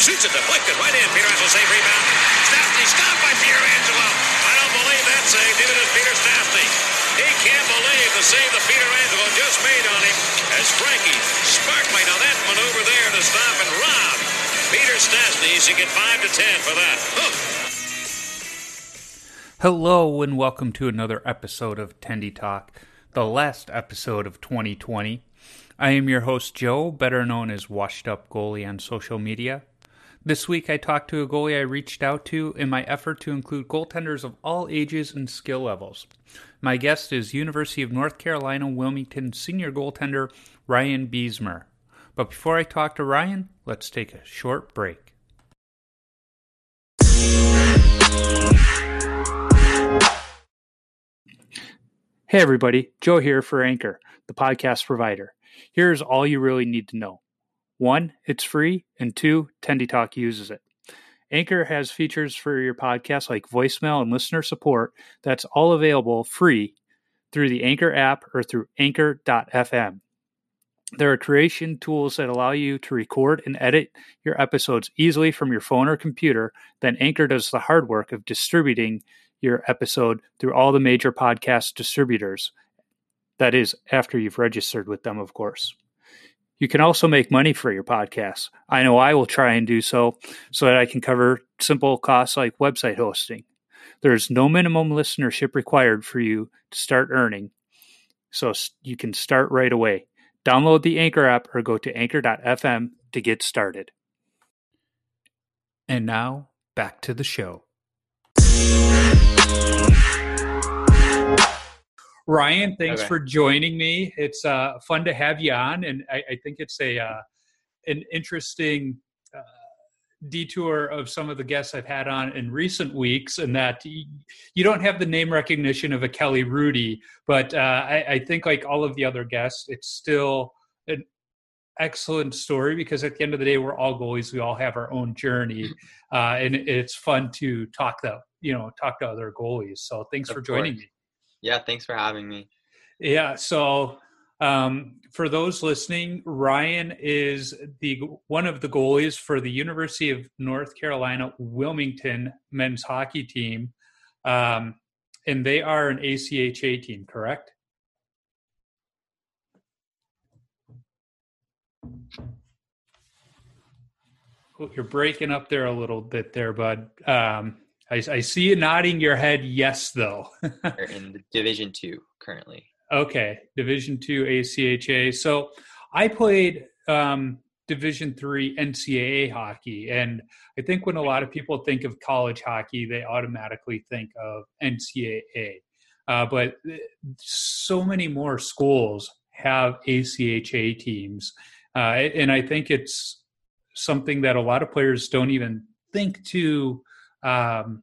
Shoots it deflected right in. Peter Angelo save rebound. Stastny stopped by Peter Angelo. I don't believe that save. Neither does Peter Stastny. He can't believe the save that Peter Angelo just made on him as Frankie Sparkman on that maneuver there to stop and rob. Peter Stastny should get 5 to 10 for that. Huh. Hello and welcome to another episode of Tendy Talk, the last episode of 2020. I am your host Joe, better known as Washed Up Goalie on social media. This week I talked to a goalie I reached out to in my effort to include goaltenders of all ages and skill levels. My guest is University of North Carolina Wilmington senior goaltender Ryan Beesmer. But before I talk to Ryan, let's take a short break. Hey, everybody, Joe here for Anchor, the podcast provider. Here's all you really need to know one, it's free, and two, Tendy Talk uses it. Anchor has features for your podcast like voicemail and listener support that's all available free through the Anchor app or through anchor.fm. There are creation tools that allow you to record and edit your episodes easily from your phone or computer. Then Anchor does the hard work of distributing your episode through all the major podcast distributors. That is, after you've registered with them, of course. You can also make money for your podcast. I know I will try and do so so that I can cover simple costs like website hosting. There is no minimum listenership required for you to start earning, so you can start right away. Download the Anchor app or go to anchor.fm to get started. And now, back to the show. Ryan, thanks Okay. for joining me. It's uh, fun to have you on, and I, I think it's a uh, an interesting uh, detour of some of the guests I've had on in recent weeks, and that you don't have the name recognition of a Kelly Hrudey, but uh, I, I think like all of the other guests, it's still an excellent story because at the end of the day, we're all goalies. We all have our own journey, uh, and it's fun to talk that you know talk to other goalies. So thanks Of for joining course. me. Yeah, thanks for having me. Yeah. So um, for those listening, Ryan is the one of the goalies for the University of North Carolina Wilmington men's hockey team, um, and they are an ACHA team, correct? Oh, You're breaking up there a little bit there, bud. Um, I, I see you nodding your head yes, though. They're in Division Two currently. Okay, Division two ACHA. So I played um, Division three NCAA hockey, and I think when a lot of people think of college hockey, they automatically think of NCAA. Uh, but so many more schools have ACHA teams, uh, and I think it's something that a lot of players don't even think to um,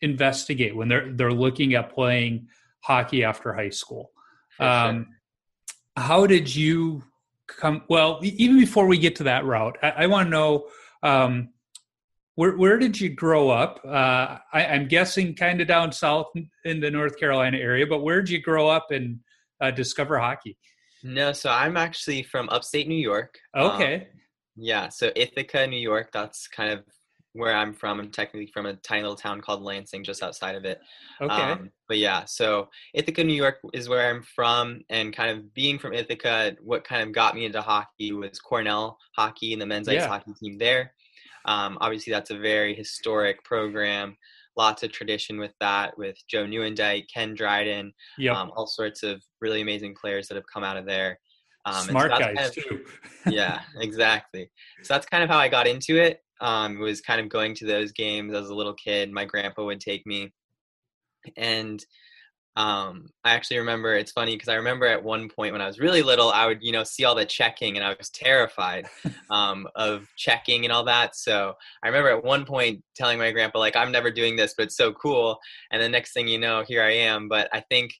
investigate when they're they're looking at playing hockey after high school. for sure. Um, how did you come? Well, even before we get to that route, I, I want to know um, where where did you grow up? Uh, I, I'm guessing kind of down south in the North Carolina area, but where did you grow up and uh, discover hockey? No, so I'm actually from upstate New York. Um, Okay, yeah, so Ithaca, New York. That's kind of where I'm from. I'm technically from a tiny little town called Lansing, just outside of it. okay, Um, but yeah, so Ithaca, New York is where I'm from, and kind of being from Ithaca, what kind of got me into hockey was Cornell hockey and the men's Yeah. ice hockey team there. Um, obviously, that's a very historic program. Lots of tradition with that, with Joe Nieuwendyk, Ken Dryden, yep. um, all sorts of really amazing players that have come out of there. Um, and so Smart guys kind of- too. yeah, exactly. So that's kind of how I got into it. Um, was kind of going to those games as a little kid. My grandpa would take me, and um, I actually remember. It's funny because I remember at one point when I was really little, I would you know see all the checking, and I was terrified um, of checking and all that. So I remember at one point telling my grandpa like, "I'm never doing this, but it's so cool." And the next thing you know, here I am. But I think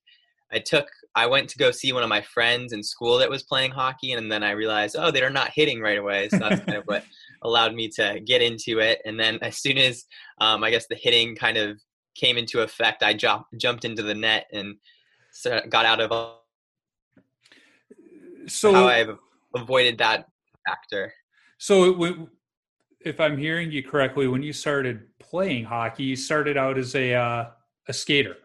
I took I went to go see one of my friends in school that was playing hockey, and then I realized, oh, they're not hitting right away. So that's kind of what allowed me to get into it. And then as soon as um, I guess the hitting kind of came into effect, I jumped jumped into the net and got out of So how I've avoided that factor. So, if I'm hearing you correctly, when you started playing hockey, you started out as a uh, a skater,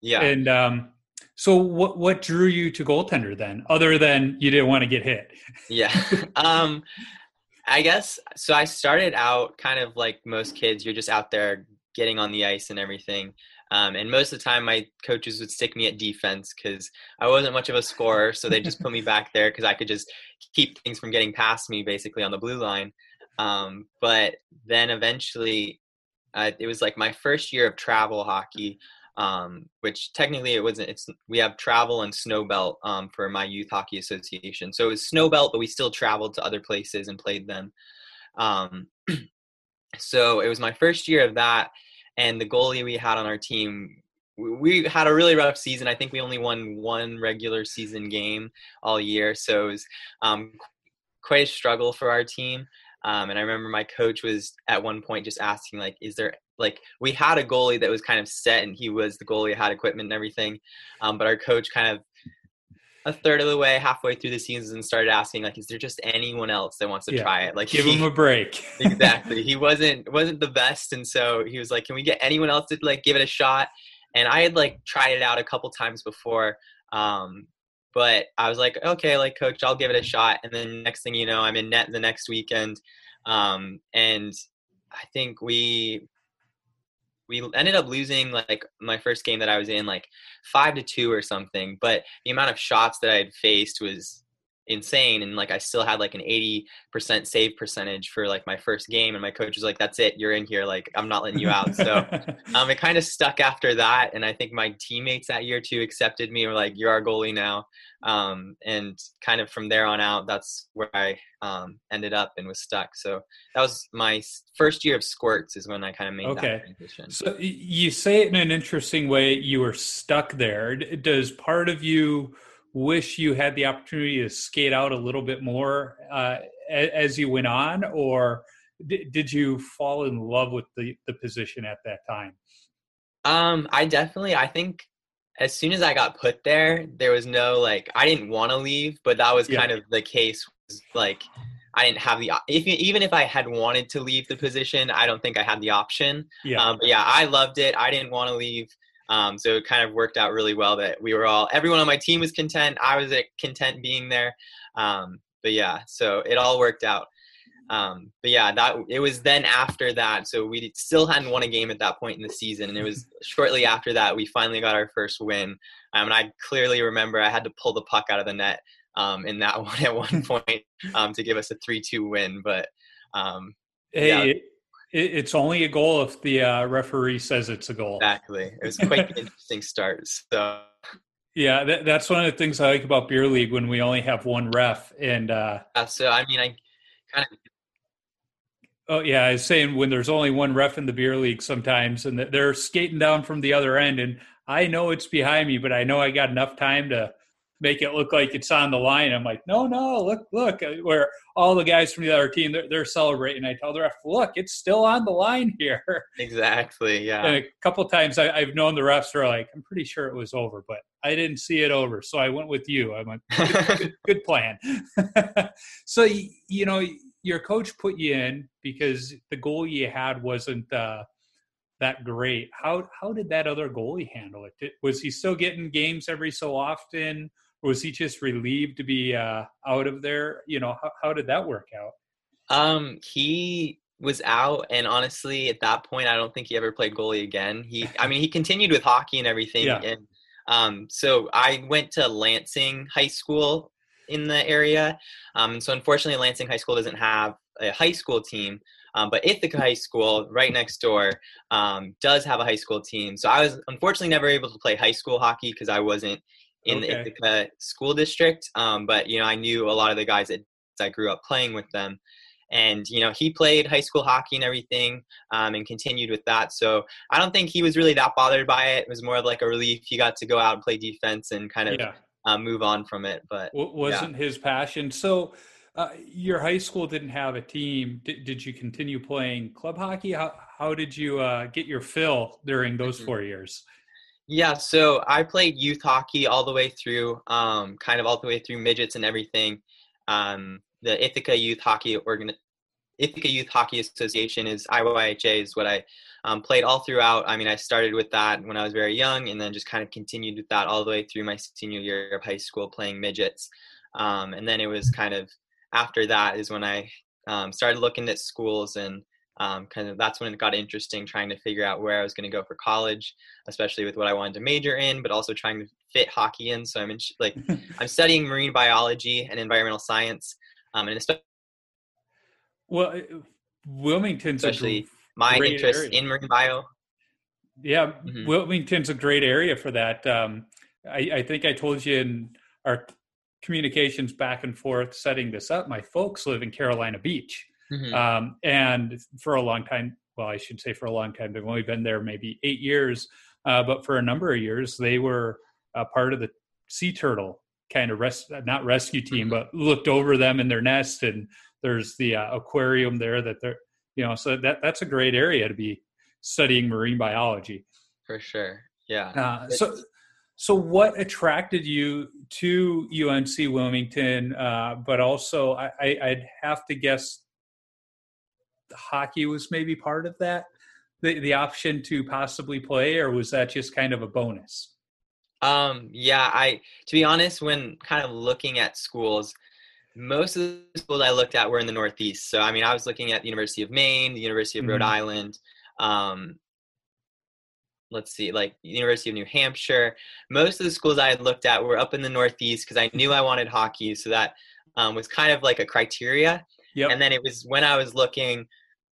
Yeah. and um, so what what drew you to goaltender then, other than you didn't want to get hit? Yeah. um I guess so I started out kind of like most kids, you're just out there getting on the ice and everything. Um, and most of the time my coaches would stick me at defense because I wasn't much of a scorer, so they just put me back there because I could just keep things from getting past me basically on the blue line. Um, but then eventually uh, it was like my first year of travel hockey um, which technically it wasn't. It's we have travel and snow belt um, for my youth hockey association. So it was snow belt, but we still traveled to other places and played them. Um, so it was my first year of that, and the goalie we had on our team. we- had a really rough season. I think we only won one regular season game all year, so it was um, quite a struggle for our team. Um, and I remember my coach was at one point just asking, like, "Is there like we had a goalie that was kind of set and he was the goalie had equipment and everything um, but our coach kind of a third of the way halfway through the season and started asking like is there just anyone else that wants to Yeah. try it like Give he, him a break. exactly he wasn't wasn't the best and so he was like can we get anyone else to like give it a shot and i had like tried it out a couple times before um, but i was like okay like coach i'll give it a shot and then next thing you know i'm in net the next weekend um, and i think we we ended up losing like my first game that I was in like five to two or something. But the amount of shots that I had faced was insane, and like I still had like an eighty percent save percentage for like my first game. And my coach was like, "That's it, you're in here. Like I'm not letting you out." So um, it kind of stuck after that, and I think my teammates that year too accepted me. Were like, "You're our goalie now," um, and kind of from there on out, that's where I um, ended up and was stuck. So that was my first year of squirts is when I kind of made Okay. that transition. So you say it in an interesting way. You were stuck there. Does part of you wish you had the opportunity to skate out a little bit more uh, as you went on, or d- did you fall in love with the, the position at that time? Um, I definitely, I think as soon as I got put there, there was no like, I didn't want to leave, but that was Yeah. kind of the case. Was, like, I didn't have the, if even if I had wanted to leave the position, I don't think I had the option. Yeah. Um, but yeah, I loved it. I didn't want to leave. Um, so it kind of worked out really well that we were all, everyone on my team was content. I was content being there. Um, but yeah, so it all worked out. Um, but yeah, that it was then after that. So we still hadn't won a game at that point in the season, and it was shortly after that we finally got our first win. Um, and I clearly remember I had to pull the puck out of the net um, in that one at one point um, to give us a three-two win. But hey, yeah. It, it's only a goal if the uh, referee says it's a goal. exactly, it was quite an interesting start. So Yeah, that, that's one of the things I like about beer league when we only have one ref. And uh, uh, so I mean, I kind of oh yeah, I was saying when there's only one ref in the beer league sometimes, and they're skating down from the other end, and I know it's behind me, but I know I got enough time to make it look like it's on the line. I'm like, no, no, look, look, uh, where all the guys from the other team, they're, they're celebrating. I tell the ref, look, it's still on the line here. Exactly. Yeah. And a couple times I, have known the refs are like, I'm pretty sure it was over, but I didn't see it over. So I went with you. I went, good, good, good plan. so, you know, your coach put you in because the goal you had wasn't, uh, that great. How how did that other goalie handle it? Did, was he still getting games every so often, was he just relieved to be uh, out of there? You know, how, how did that work out? Um, he was out, and honestly, at that point, I don't think he ever played goalie again. He, I mean, he continued with hockey and everything, yeah. and um, so I went to Lansing High School in the area. Um, so unfortunately, Lansing High School doesn't have a high school team. Um, but Ithaca High School, right next door, um, does have a high school team. So I was unfortunately never able to play high school hockey because I wasn't in okay. the Ithaca school district. Um, but you know, I knew a lot of the guys that I grew up playing with them. And you know, he played high school hockey and everything, um, and continued with that. So I don't think he was really that bothered by it. It was more of like a relief. He got to go out and play defense and kind of yeah. uh, move on from it. But wasn't yeah. his passion. So uh, your high school didn't have a team. Did, did you continue playing club hockey? How, how did you uh, get your fill during those mm-hmm. four years? Yeah, so I played youth hockey all the way through, um, kind of all the way through midgets and everything. Um, the Ithaca Youth Hockey Organ- Ithaca Youth Hockey Association is IYHA is what I um, played all throughout. I mean, I started with that when I was very young, and then just kind of continued with that all the way through my senior year of high school playing midgets. Um, and then it was kind of after that is when I um, started looking at schools and um, kind of that's when it got interesting trying to figure out where I was going to go for college, especially with what I wanted to major in, but also trying to fit hockey in. So I'm in, like I'm studying marine biology and environmental science, um, and especially well, Wilmington's especially my interest area. in marine bio. Yeah, mm-hmm. Wilmington's a great area for that. Um, I, I think I told you in our communications back and forth setting this up. My folks live in Carolina Beach. Mm-hmm. Um, and for a long time, well, I should say for a long time, they've only been there maybe eight years, uh, but for a number of years, they were a part of the sea turtle kind of rest, not rescue team, mm-hmm. but looked over them in their nest. And there's the uh, aquarium there that they're, you know, so that that's a great area to be studying marine biology. For sure. Yeah. Uh, so, so, what attracted you to UNC Wilmington? Uh, but also, I, would have to guess hockey was maybe part of that, the, the option to possibly play, or was that just kind of a bonus? Um, yeah, I to be honest, when kind of looking at schools, most of the schools I looked at were in the Northeast. So, I mean, I was looking at the University of Maine, the University of mm-hmm. Rhode Island, um, let's see, like University of New Hampshire. Most of the schools I had looked at were up in the Northeast because I knew I wanted hockey, so that um, was kind of like a criteria. Yep. And then it was when I was looking,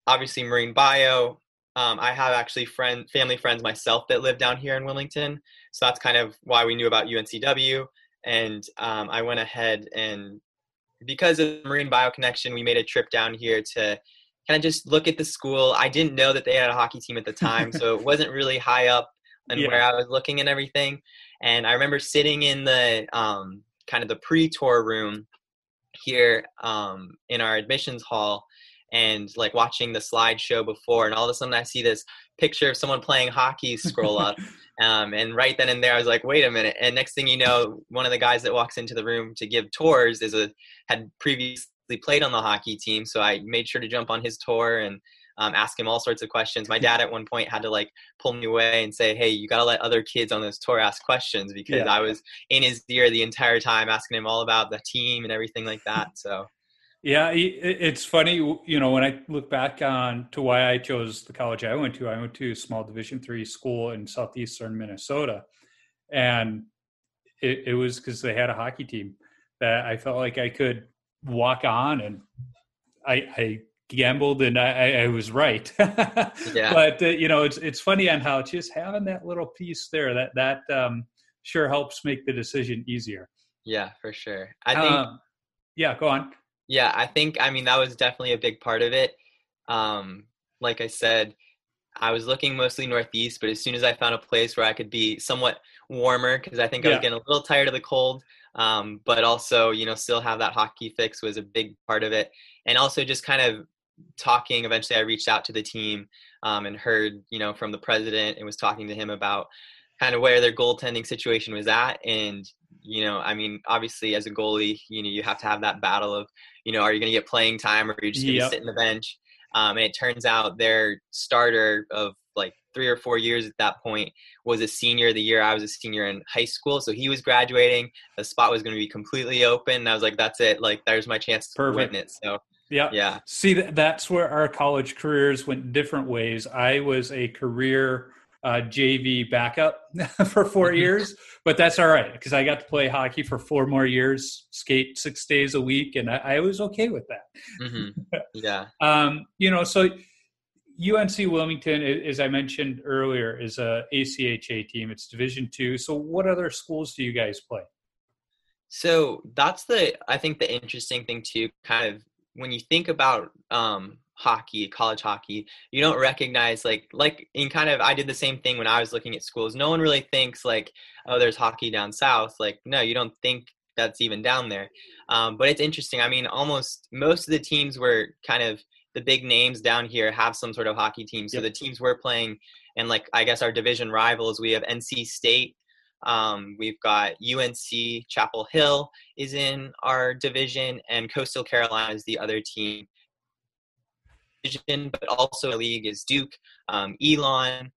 obviously marine bio. Um, I have actually friend, family friends myself that live down here in Wilmington, so that's kind of why we knew about UNCW. And um, I went ahead and because of the marine bio connection, we made a trip down here to kind of just look at the school. I didn't know that they had a hockey team at the time, so it wasn't really high up and yeah. where I was looking and everything. And I remember sitting in the um, kind of the pre-tour room here um, in our admissions hall and like watching the slideshow before and all of a sudden i see this picture of someone playing hockey scroll up um, and right then and there i was like wait a minute and next thing you know one of the guys that walks into the room to give tours is a had previously played on the hockey team, so I made sure to jump on his tour and um, ask him all sorts of questions. My dad at one point had to like pull me away and say, "Hey, you got to let other kids on this tour ask questions," because yeah. I was in his ear the entire time, asking him all about the team and everything like that. So. Yeah, it's funny, you know, when I look back on to why I chose the college I went to. I went to a small Division three school in southeastern Minnesota, and it, it was because they had a hockey team that I felt like I could walk on and I, I gambled and I, I was right. yeah. But uh, you know, it's it's funny on how just having that little piece there that that um, sure helps make the decision easier. Yeah, for sure. I think. Um, yeah, go on. Yeah, I think I mean that was definitely a big part of it. Um, like I said, I was looking mostly northeast, but as soon as I found a place where I could be somewhat warmer, because I think I was getting a little tired of the cold, um, but also you know still have that hockey fix was a big part of it, and also just kind of talking. Eventually, I reached out to the team um, and heard you know from the president and was talking to him about kind of where their goaltending situation was at, and you know, I mean, obviously as a goalie, you know, you have to have that battle of you know, are you going to get playing time or are you just going to Yep. sit in the bench? Um, and it turns out their starter of like three or four years at that point was a senior the year I was a senior in high school. So he was graduating. The spot was going to be completely open. And I was like, that's it. Like, there's my chance to Perfect. win it. So, Yeah. yeah. See, that's where our college careers went different ways. I was a career uh, JV backup for four years, but that's all right because I got to play hockey for four more years, skate six days a week, and I, I was okay with that. hmm Yeah. Um, you know, so UNC Wilmington, as I mentioned earlier, is a ACHA team. It's Division two. So, what other schools do you guys play? So that's the I think the interesting thing too. Kind of when you think about um, hockey, college hockey, you don't recognize like like in kind of I did the same thing when I was looking at schools. No one really thinks like oh there's hockey down south. Like no, you don't think that's even down there. Um, but it's interesting. I mean, almost most of the teams were kind of the big names down here have some sort of hockey team. So Yep. the teams we're playing, and like I guess our division rivals, we have NC State. Um, we've got UNC Chapel Hill is in our division, and Coastal Carolina is the other team. Division, but also the league is Duke, um, Elon,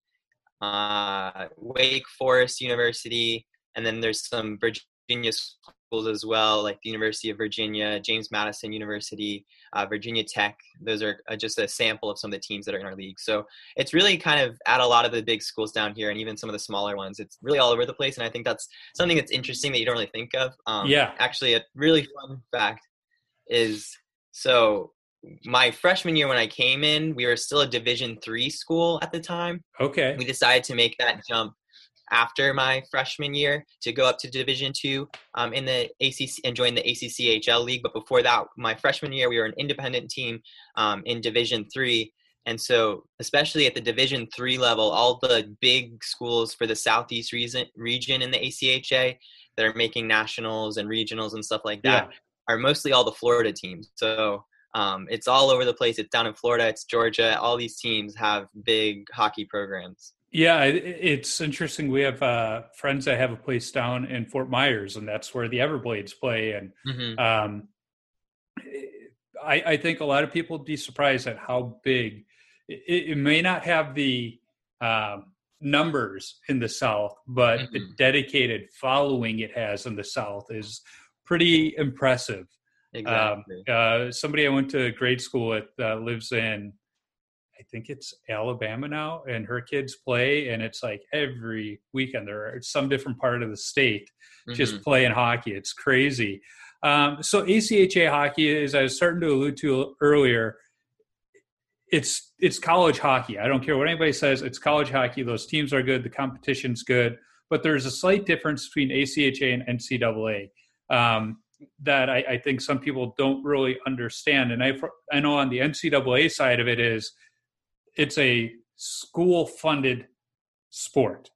uh, Wake Forest University, and then there's some Virginia schools as well, like the University of Virginia, James Madison University, uh, Virginia Tech. Those are uh, just a sample of some of the teams that are in our league. So it's really kind of at a lot of the big schools down here, and even some of the smaller ones. It's really all over the place, and I think that's something that's interesting that you don't really think of. Um, Yeah. Actually, a really fun fact is so my freshman year when I came in, we were still a Division three school at the time Okay. we decided to make that jump after my freshman year to go up to Division two um, in the ACC and join the ACCHL league. But before that, my freshman year, we were an independent team um, in Division three. And so, especially at the Division three level, all the big schools for the Southeast region, region in the ACHA that are making nationals and regionals and stuff like that are mostly all the Florida teams. So um, it's all over the place. It's down in Florida, it's Georgia. All these teams have big hockey programs. Yeah, it's interesting. We have uh, friends that have a place down in Fort Myers, and that's where the Everblades play. And hmm um, I, I think a lot of people would be surprised at how big it, it may not have the um, numbers in the South, but the Mhm. dedicated following it has in the South is pretty impressive. Exactly. Uh, somebody I went to grade school with uh, lives in, I think it's Alabama now, and her kids play, and it's like every weekend they're at some different part of the state just Mhm. playing hockey. It's crazy. Um, so ACHA hockey, as I was starting to allude to earlier, it's it's college hockey. I don't care what anybody says. It's college hockey. Those teams are good. The competition's good, but there's a slight difference between ACHA and NCAA um, that I, I think some people don't really understand. And I I know on the NCAA side of it is it's a school funded sport.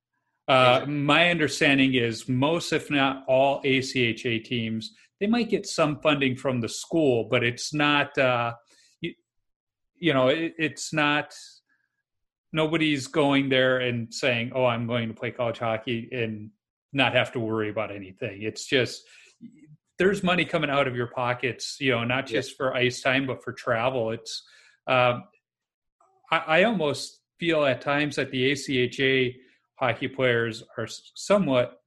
Uh, Exactly. my understanding is most, if not all, ACHA teams they might get some funding from the school, but it's not. Uh, you, you know, it, it's not. Nobody's going there and saying, "Oh, I'm going to play college hockey," and not have to worry about anything. It's just there's money coming out of your pockets, you know, not Yeah. just for ice time, but for travel. It's um, I, I almost feel at times that the ACHA hockey players are somewhat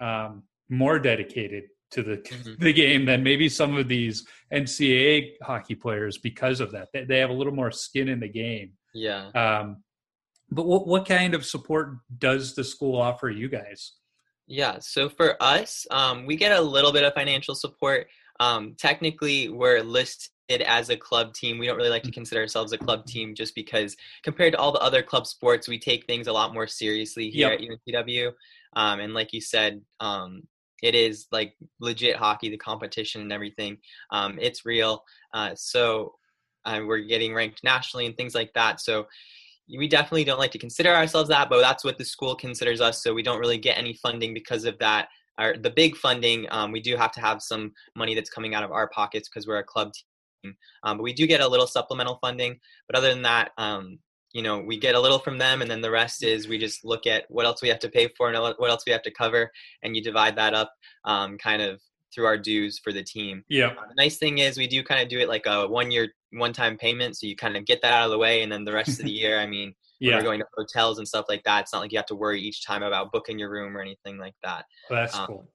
um, more dedicated to the Mhm. the game than maybe some of these NCAA hockey players because of that. They, they have a little more skin in the game. Yeah. Um, but what what kind of support does the school offer you guys? Yeah. So for us, um, we get a little bit of financial support. Um, technically, we're listed as a club team. We don't really like to consider ourselves a club team just because compared to all the other club sports, we take things a lot more seriously here Yep. at UNCW. Um, and like you said, um, it is like legit hockey, the competition and everything. Um, it's real. Uh, so uh, we're getting ranked nationally and things like that. So we definitely don't like to consider ourselves that, but that's what the school considers us. So we don't really get any funding because of that. Our the big funding, um, we do have to have some money that's coming out of our pockets because we're a club team. Um, but we do get a little supplemental funding. But other than that, um, you know, we get a little from them, and then the rest is we just look at what else we have to pay for and what else we have to cover, and you divide that up, um, kind of through our dues for the team. Yeah. Uh, the nice thing is we do kind of do it like a one year, one time payment. So you kind of get that out of the way. And then the rest of the year, I mean, Yeah. we're going to hotels and stuff like that, it's not like you have to worry each time about booking your room or anything like that. Well, that's um, cool.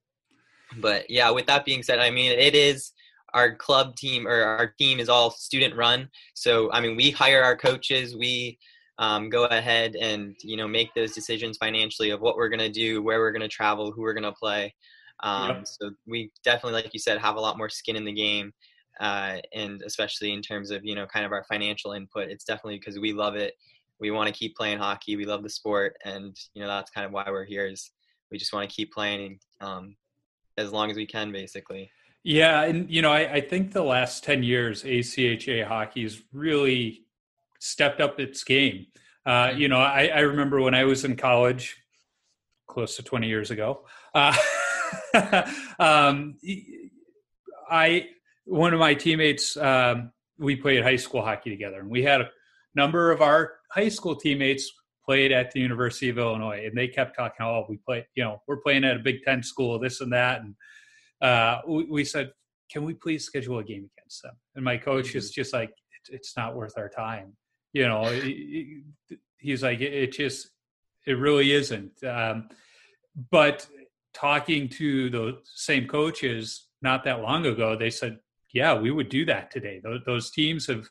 But yeah, with that being said, I mean, it is our club team or our team is all student run. So, I mean, we hire our coaches. We um, go ahead and, you know, make those decisions financially of what we're going to do, where we're going to travel, who we're going to play. Um, Yep. So we definitely, like you said, have a lot more skin in the game. Uh, and especially in terms of, you know, kind of our financial input, it's definitely because we love it. We want to keep playing hockey. We love the sport. And, you know, that's kind of why we're here is we just want to keep playing um, as long as we can, basically. Yeah, and you know, I, I think the last ten years, ACHA hockey has really stepped up its game. Uh, you know, I, I remember when I was in college, close to twenty years ago. Uh, um, I one of my teammates, um, we played high school hockey together, and we had a number of our high school teammates played at the University of Illinois, and they kept talking, "Oh, we play, you know, we're playing at a Big Ten school, this and that," and uh, we, we said, "Can we please schedule a game against them?" And my coach is just like, "It's, it's not worth our time." You know, he- he- he's like, "It, it just, it really isn't." Um, but talking to the same coaches not that long ago, they said, "Yeah, we would do that today." Those, those teams have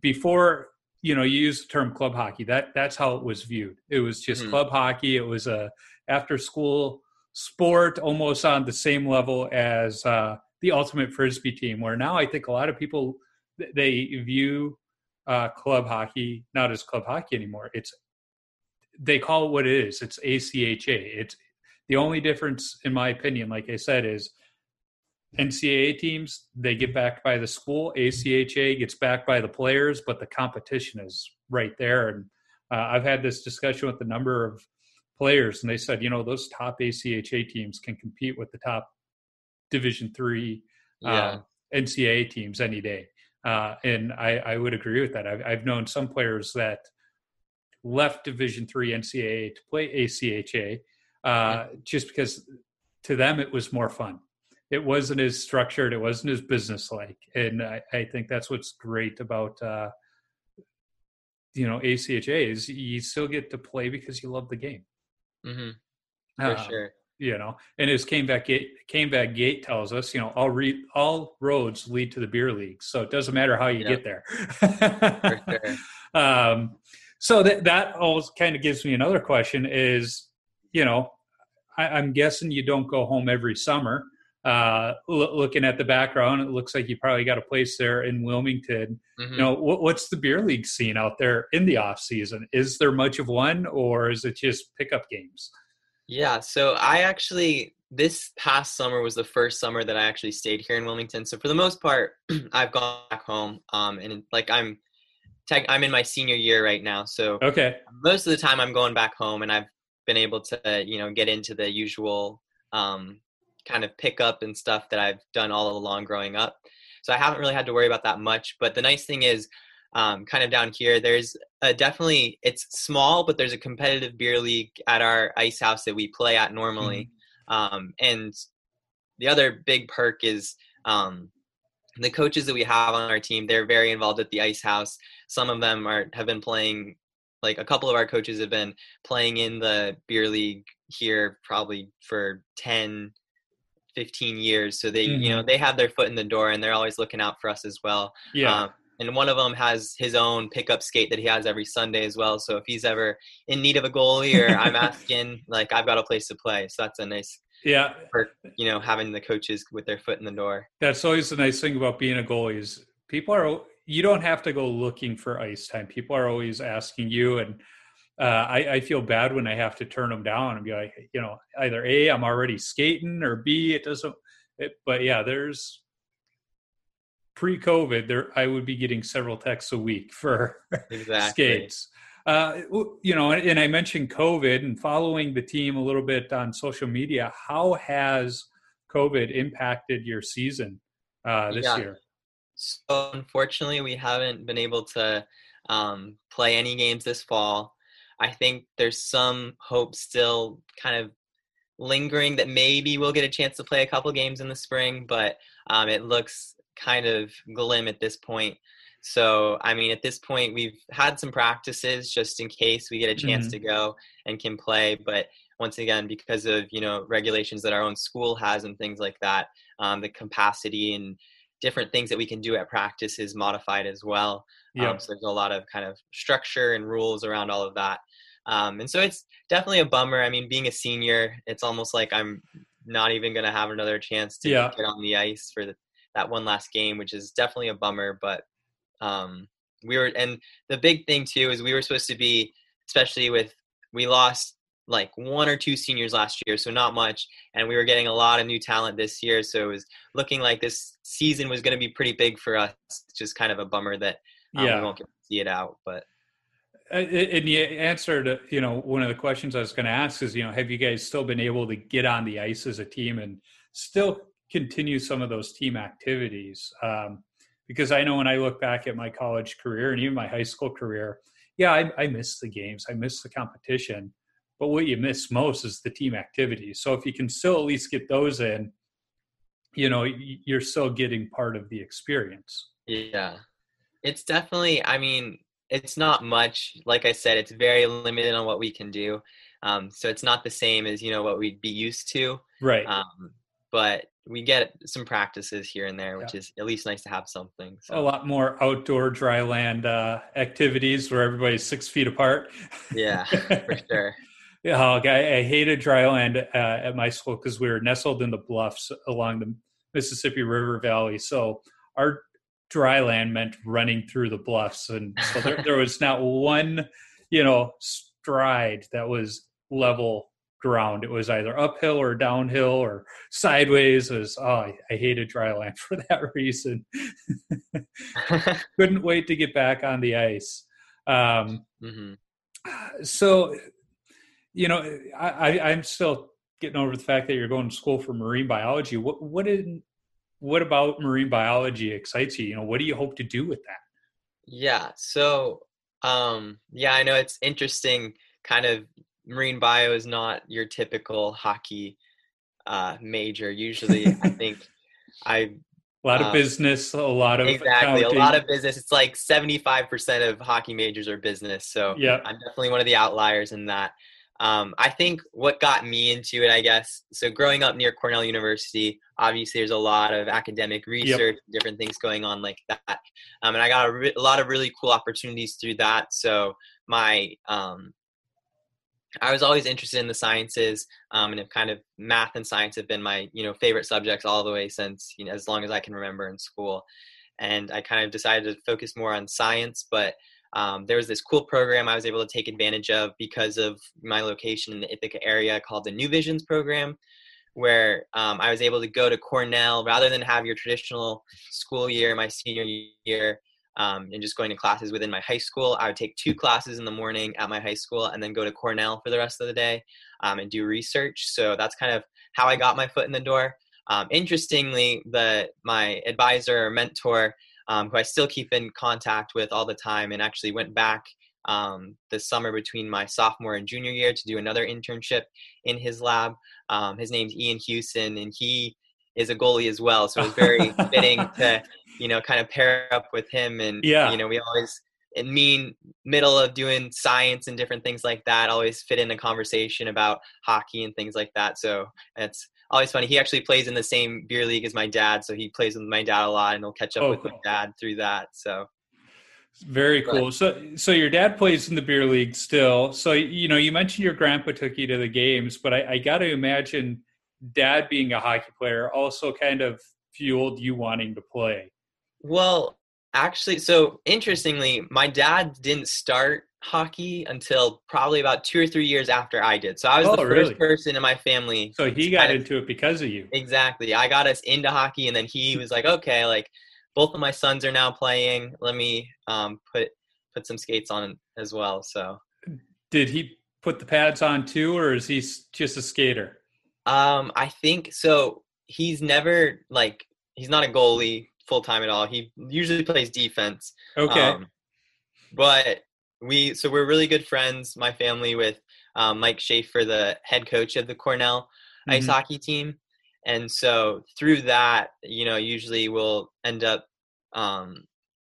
before. You know, you use the term club hockey. That that's how it was viewed. It was just Mhm. club hockey. It was a after school sport, almost on the same level as uh, the ultimate frisbee team. Where now I think a lot of people they view uh, club hockey not as club hockey anymore. It's they call it what it is. It's ACHA. It's the only difference, in my opinion, like I said, is NCAA teams they get backed by the school. ACHA gets backed by the players, but the competition is right there. And uh, I've had this discussion with a number of players, and they said, you know, those top ACHA teams can compete with the top Division three Yeah. um, NCAA teams any day. Uh, and I, I would agree with that. I've, I've known some players that left Division three NCAA to play ACHA uh, just because to them it was more fun. It wasn't as structured. It wasn't as business-like, and I, I think that's what's great about uh, you know ACHA is you still get to play because you love the game. Mm-hmm. for Uh, sure. you know and as Caneback Gate, Caneback Gate tells us you know all re- all roads lead to the beer league so it doesn't matter how you Yeah. get there sure. um, so that that always kind of gives me another question is you know I, i'm guessing you don't go home every summer uh, loo- looking at the background it looks like you probably got a place there in wilmington Mhm. you know what, what's the beer league scene out there in the off season is there much of one or is it just pickup games Yeah, so I actually this past summer was the first summer that I actually stayed here in Wilmington. So for the most part, I've gone back home, um, and like I'm, tech, I'm in my senior year right now. So okay most of the time I'm going back home, and I've been able to, you know, get into the usual um, kind of pickup and stuff that I've done all along growing up. So I haven't really had to worry about that much. But the nice thing is, um, kind of down here, there's a definitely it's small, but there's a competitive beer league at our ice house that we play at normally. Um, and the other big perk is um, the coaches that we have on our team. They're very involved at the ice house. Some of them are have been playing. Like a couple of our coaches have been playing in the beer league here probably for 10 15 years so they you know they have their foot in the door and they're always looking out for us as well yeah um, and one of them has his own pickup skate that he has every Sunday as well. So if he's ever in need of a goalie or I'm asking, like I've got a place to play. So that's a nice yeah perk, you know, having the coaches with their foot in the door. That's always the nice thing about being a goalie is people are you don't have to go looking for ice time. People are always asking you, and uh, I, I feel bad when I have to turn them down and be like, you know, either a I'm already skating or b it doesn't. It, but yeah, there's pre-COVID there I would be getting several texts a week for Exactly. skates. Uh, you know, and I mentioned COVID and following the team a little bit on social media. How has COVID impacted your season uh, this Yeah. year? So unfortunately, we haven't been able to um, play any games this fall. I think there's some hope still kind of lingering that maybe we'll get a chance to play a couple games in the spring, but um, it looks kind of glim at this point. So, I mean, at this point, we've had some practices just in case we get a chance Mhm. to go and can play. But once again, because of you know regulations that our own school has and things like that, um, the capacity and different things that we can do at practice is modified as well. Yeah. Um, so there's a lot of kind of structure and rules around all of that. Um, and so it's definitely a bummer. I mean, being a senior, it's almost like I'm not even going to have another chance to Yeah. get on the ice for the, that one last game, which is definitely a bummer. But um, we were, and the big thing too is we were supposed to be, especially with we lost like one or two seniors last year, so not much, and we were getting a lot of new talent this year. So it was looking like this season was going to be pretty big for us. It's just kind of a bummer that um, Yeah. we won't get to see it out. But And you answered, you know, one of the questions I was going to ask is, you know, have you guys still been able to get on the ice as a team and still continue some of those team activities? Um, because I know when I look back at my college career and even my high school career, yeah, I, I miss the games, I miss the competition, but what you miss most is the team activities. So if you can still at least get those in, you know, you're still getting part of the experience. Yeah. It's definitely, I mean, it's not much. Like I said, it's very limited on what we can do. Um, so it's not the same as, you know, what we'd be used to. Right. Um, but we get some practices here and there, which is at least nice to have something. a lot more outdoor dry land uh, activities where everybody's six feet apart. yeah, for sure. Yeah, oh, I, I hated dry land uh, at my school because we were nestled in the bluffs along the Mississippi River Valley. So our dry land meant running through the bluffs, and so there, there was not one, you know, stride that was level ground. It was either uphill or downhill or sideways. It was oh, I, I hated dry land for that reason. Couldn't wait to get back on the ice. Um, hmm so you know I, I i'm still getting over the fact that you're going to school for marine biology what what did what about marine biology excites you you know what do you hope to do with that Yeah. So, um, yeah, I know it's interesting. Kind of marine bio is not your typical hockey uh, major. Usually, I think I a lot of Uh, business a lot of exactly a lot of business. It's like seventy five percent of hockey majors are business. So Yeah. I'm definitely one of the outliers in that. Um, I think what got me into it, I guess, so growing up near Cornell University, obviously there's a lot of academic research, different things going on like that, um, and I got a, re- a lot of really cool opportunities through that. So my um, I was always interested in the sciences, um, and have kind of math and science have been my you know favorite subjects all the way since you know as long as I can remember in school. And I kind of decided to focus more on science, but um, there was this cool program I was able to take advantage of because of my location in the Ithaca area called the New Visions program, where um, I was able to go to Cornell rather than have your traditional school year, my senior year, um, and just going to classes within my high school. I would take two classes in the morning at my high school and then go to Cornell for the rest of the day um, and do research. So that's kind of how I got my foot in the door. Um, interestingly, the my advisor or mentor, um, who I still keep in contact with all the time, and actually went back um, this summer between my sophomore and junior year to do another internship in his lab. Um, his name's Ian Hewson, and he is a goalie as well. So it was very fitting to you know kind of pair up with him, and Yeah. you know we always in mean middle of doing science and different things like that always fit in a conversation about hockey and things like that so it's always funny he actually plays in the same beer league as my dad so he plays with my dad a lot and he'll catch up Oh, with my dad through that so Very But- cool. So, so your dad plays in the beer league still. So, you know, you mentioned your grandpa took you to the games, but I, I got to imagine dad being a hockey player also kind of fueled you wanting to play. well actually so interestingly my dad didn't start hockey until probably about two or three years after i did so i was Oh, the first really? person in my family So he got kind of- into it because of you. Exactly. I got us into hockey, and then he was like, "Okay, like both of my sons are now playing. Let me um, put put some skates on as well. So did he put the pads on too, or is he just a skater? Um, I think so. He's never like he's not a goalie full time at all. He usually plays defense. Okay. Um, but we so we're really good friends, my family, with um, Mike Schaefer, the head coach of the Cornell mm-hmm. ice hockey team. And so through that, you know, usually we'll end up um,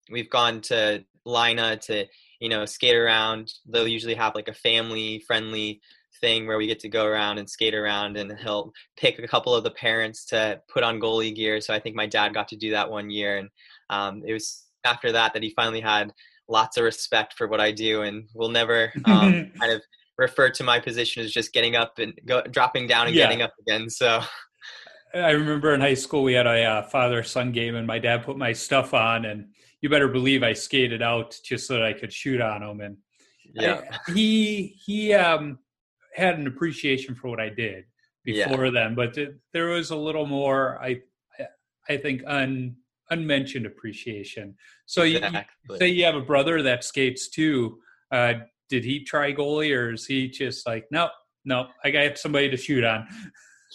we've gone to Lynah to you know skate around. They'll usually have like a family friendly thing where we get to go around and skate around and he'll pick a couple of the parents to put on goalie gear so i think my dad got to do that one year and um, it was after that that he finally had lots of respect for what i do and will never um, kind of refer to my position as just getting up and go, dropping down and yeah. getting up again so i remember in high school we had a uh, father son game and my dad put my stuff on and you better believe i skated out just so that i could shoot on him and yeah I, he he um had an appreciation for what I did before yeah. then, but th- there was a little more, I, I think, un, unmentioned appreciation. So exactly. you say you have a brother that skates too. Uh, did he try goalie, or is he just like, no, no, I got somebody to shoot on?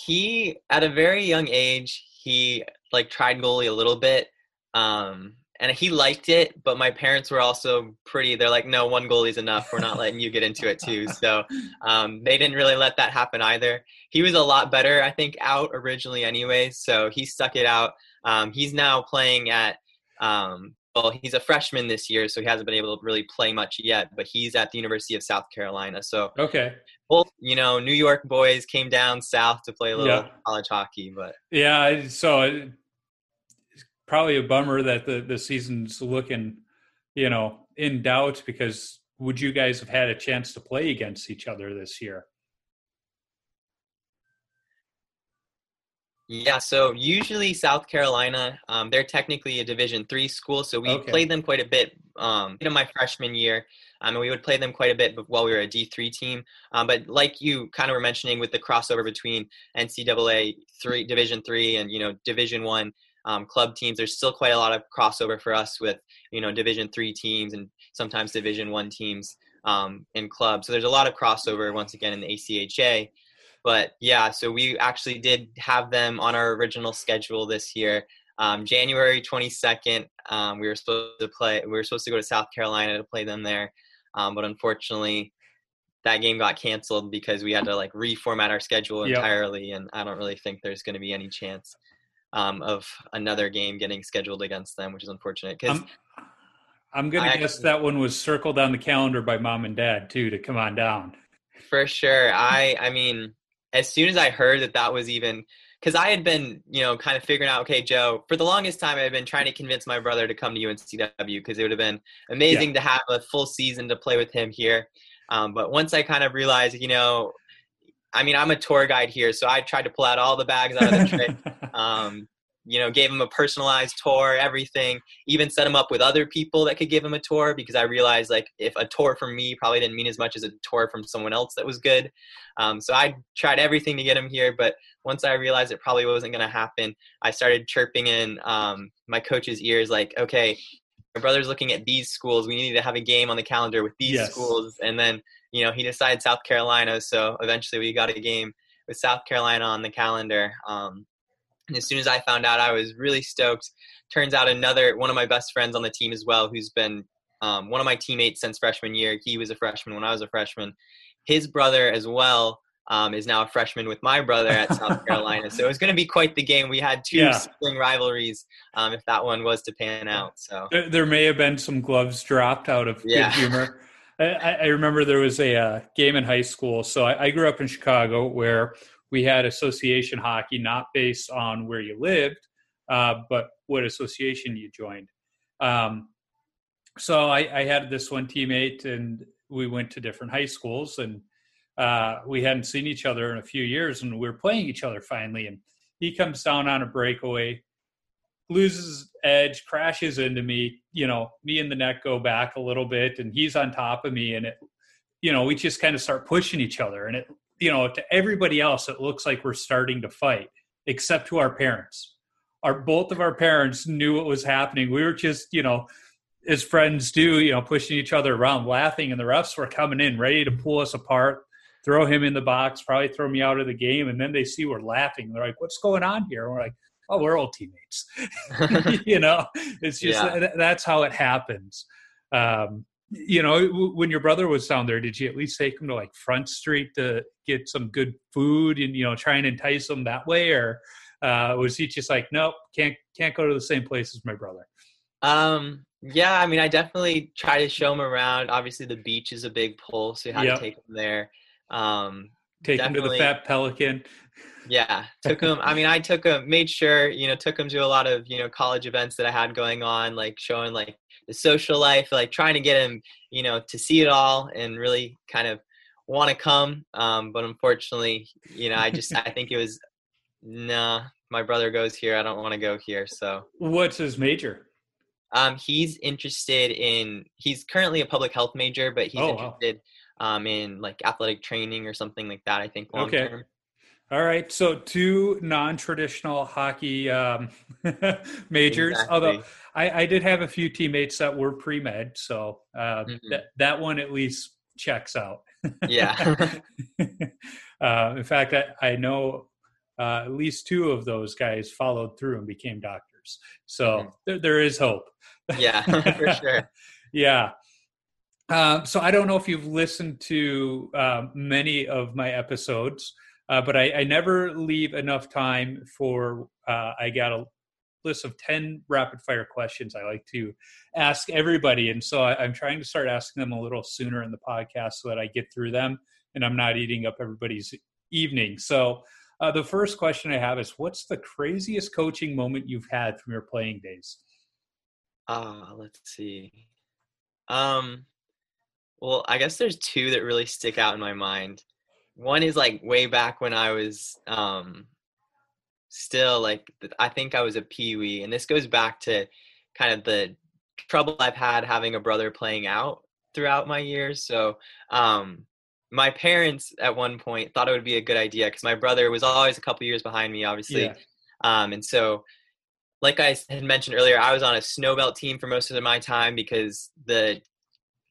He, at a very young age, he like tried goalie a little bit. Um, and he liked it but my parents were also pretty they're like no one goalie's enough we're not letting you get into it too so um, they didn't really let that happen either he was a lot better i think out originally anyway so he stuck it out um, he's now playing at um, well he's a freshman this year so he hasn't been able to really play much yet but he's at the university of south carolina so okay both you know new york boys came down south to play a little yeah. college hockey but yeah so it's probably a bummer that the the season's looking, you know, in doubt because would you guys have had a chance to play against each other this year? Yeah, so usually South Carolina, um, they're technically a Division three school, so we okay. played them quite a bit um, in my freshman year. Um, and we would play them quite a bit while we were a D3 team. Um, but like you kind of were mentioning with the crossover between NCAA three, Division three, and you know Division one, um, club teams. There's still quite a lot of crossover for us with you know Division three teams and sometimes Division one teams um, in clubs. So there's a lot of crossover once again in the ACHA. But yeah, so we actually did have them on our original schedule this year. Um, January 22nd, um, we were supposed to play. We were supposed to go to South Carolina to play them there, um, but unfortunately, that game got canceled because we had to like reformat our schedule entirely, yep. and I don't really think there's going to be any chance um, of another game getting scheduled against them, which is unfortunate. Because I'm, I'm going to guess that one was circled on the calendar by mom and dad too to come on down. For sure. I I mean, as soon as I heard that that was even because I had been, you know, kind of figuring out, okay, Joe, for the longest time, I had been trying to convince my brother to come to UNCW because it would have been amazing yeah. to have a full season to play with him here. Um, but once I kind of realized, you know, I mean, I'm a tour guide here, so I tried to pull out all the bags out of the trip. um, you know, gave him a personalized tour, everything. Even set him up with other people that could give him a tour because I realized like if a tour from me probably didn't mean as much as a tour from someone else that was good. Um, so I tried everything to get him here, but once I realized it probably wasn't going to happen, I started chirping in um, my coach's ears like, okay, my brother's looking at these schools. We need to have a game on the calendar with these yes. schools, and then you know, he decided South Carolina. So eventually we got a game with South Carolina on the calendar. Um, and as soon as I found out, I was really stoked. Turns out another one of my best friends on the team as well, who's been um, one of my teammates since freshman year. He was a freshman when I was a freshman. His brother as well um, is now a freshman with my brother at South Carolina. So it was going to be quite the game. We had two yeah. sibling rivalries um, if that one was to pan out. So there, there, may have been some gloves dropped out of yeah. good humor. I, I remember there was a uh, game in high school. So I, I, grew up in Chicago where we had association hockey, not based on where you lived, uh, but what association you joined. Um, so I, I, had this one teammate, and we went to different high schools, and uh, we hadn't seen each other in a few years, and we were playing each other finally. And he comes down on a breakaway, loses edge, crashes into me. You know, me and the net go back a little bit, and he's on top of me, and it, you know, we just kind of start pushing each other, and it, you know, to everybody else, it looks like we're starting to fight, except to our parents. Our both of our parents knew what was happening. We were just, you know, as friends do, you know, pushing each other around, laughing, and the refs were coming in ready to pull us apart, throw him in the box, probably throw me out of the game, and then they see we're laughing. They're like, "What's going on here?" And we're like, "Oh, we're old teammates." you know, it's just Yeah. that's how it happens. Um, you know, when your brother was down there, did you at least take him to like Front Street to get some good food and you know try and entice him that way, or uh, was he just like, nope, can't can't go to the same place as my brother? Um, yeah, I mean, I definitely try to show him around. Obviously, the beach is a big pull, so you had Yep. to take him there. Um, Take him to the Fat Pelican. yeah, took him. I mean, I took him, made sure, you know, took him to a lot of, you know, college events that I had going on, like showing like social life, like trying to get him, you know, to see it all and really kind of want to come. Um, but unfortunately, you know, I just, I think it was, nah, my brother goes here. I don't want to go here. So, What's his major? Um, he's interested in. He's currently a public health major, but he's Oh, wow. interested um, in like athletic training or something like that. I think long Okay. All right, so two non-traditional hockey um, majors. Although I, I did have a few teammates that were pre-med, so uh, Mhm. that that one at least checks out. Yeah. uh, in fact, I, I know uh, at least two of those guys followed through and became doctors. So Mhm. there, there is hope. yeah, for sure. Yeah. Um, so I don't know if you've listened to um, many of my episodes, uh, but I, I never leave enough time for. Uh, I got a list of ten rapid fire questions I like to ask everybody, and so I, I'm trying to start asking them a little sooner in the podcast so that I get through them and I'm not eating up everybody's evening. So. Uh, the first question I have is, what's the craziest coaching moment you've had from your playing days? Ah, let's see. Um, well, I guess there's two that really stick out in my mind. One is like way back when I was um still like I think I was a peewee, and this goes back to kind of the trouble I've had having a brother playing out throughout my years. So, um, my parents at one point thought it would be a good idea because my brother was always a couple years behind me, obviously. Yeah. Um, and so, like I had mentioned earlier, I was on a snowbelt team for most of my time because the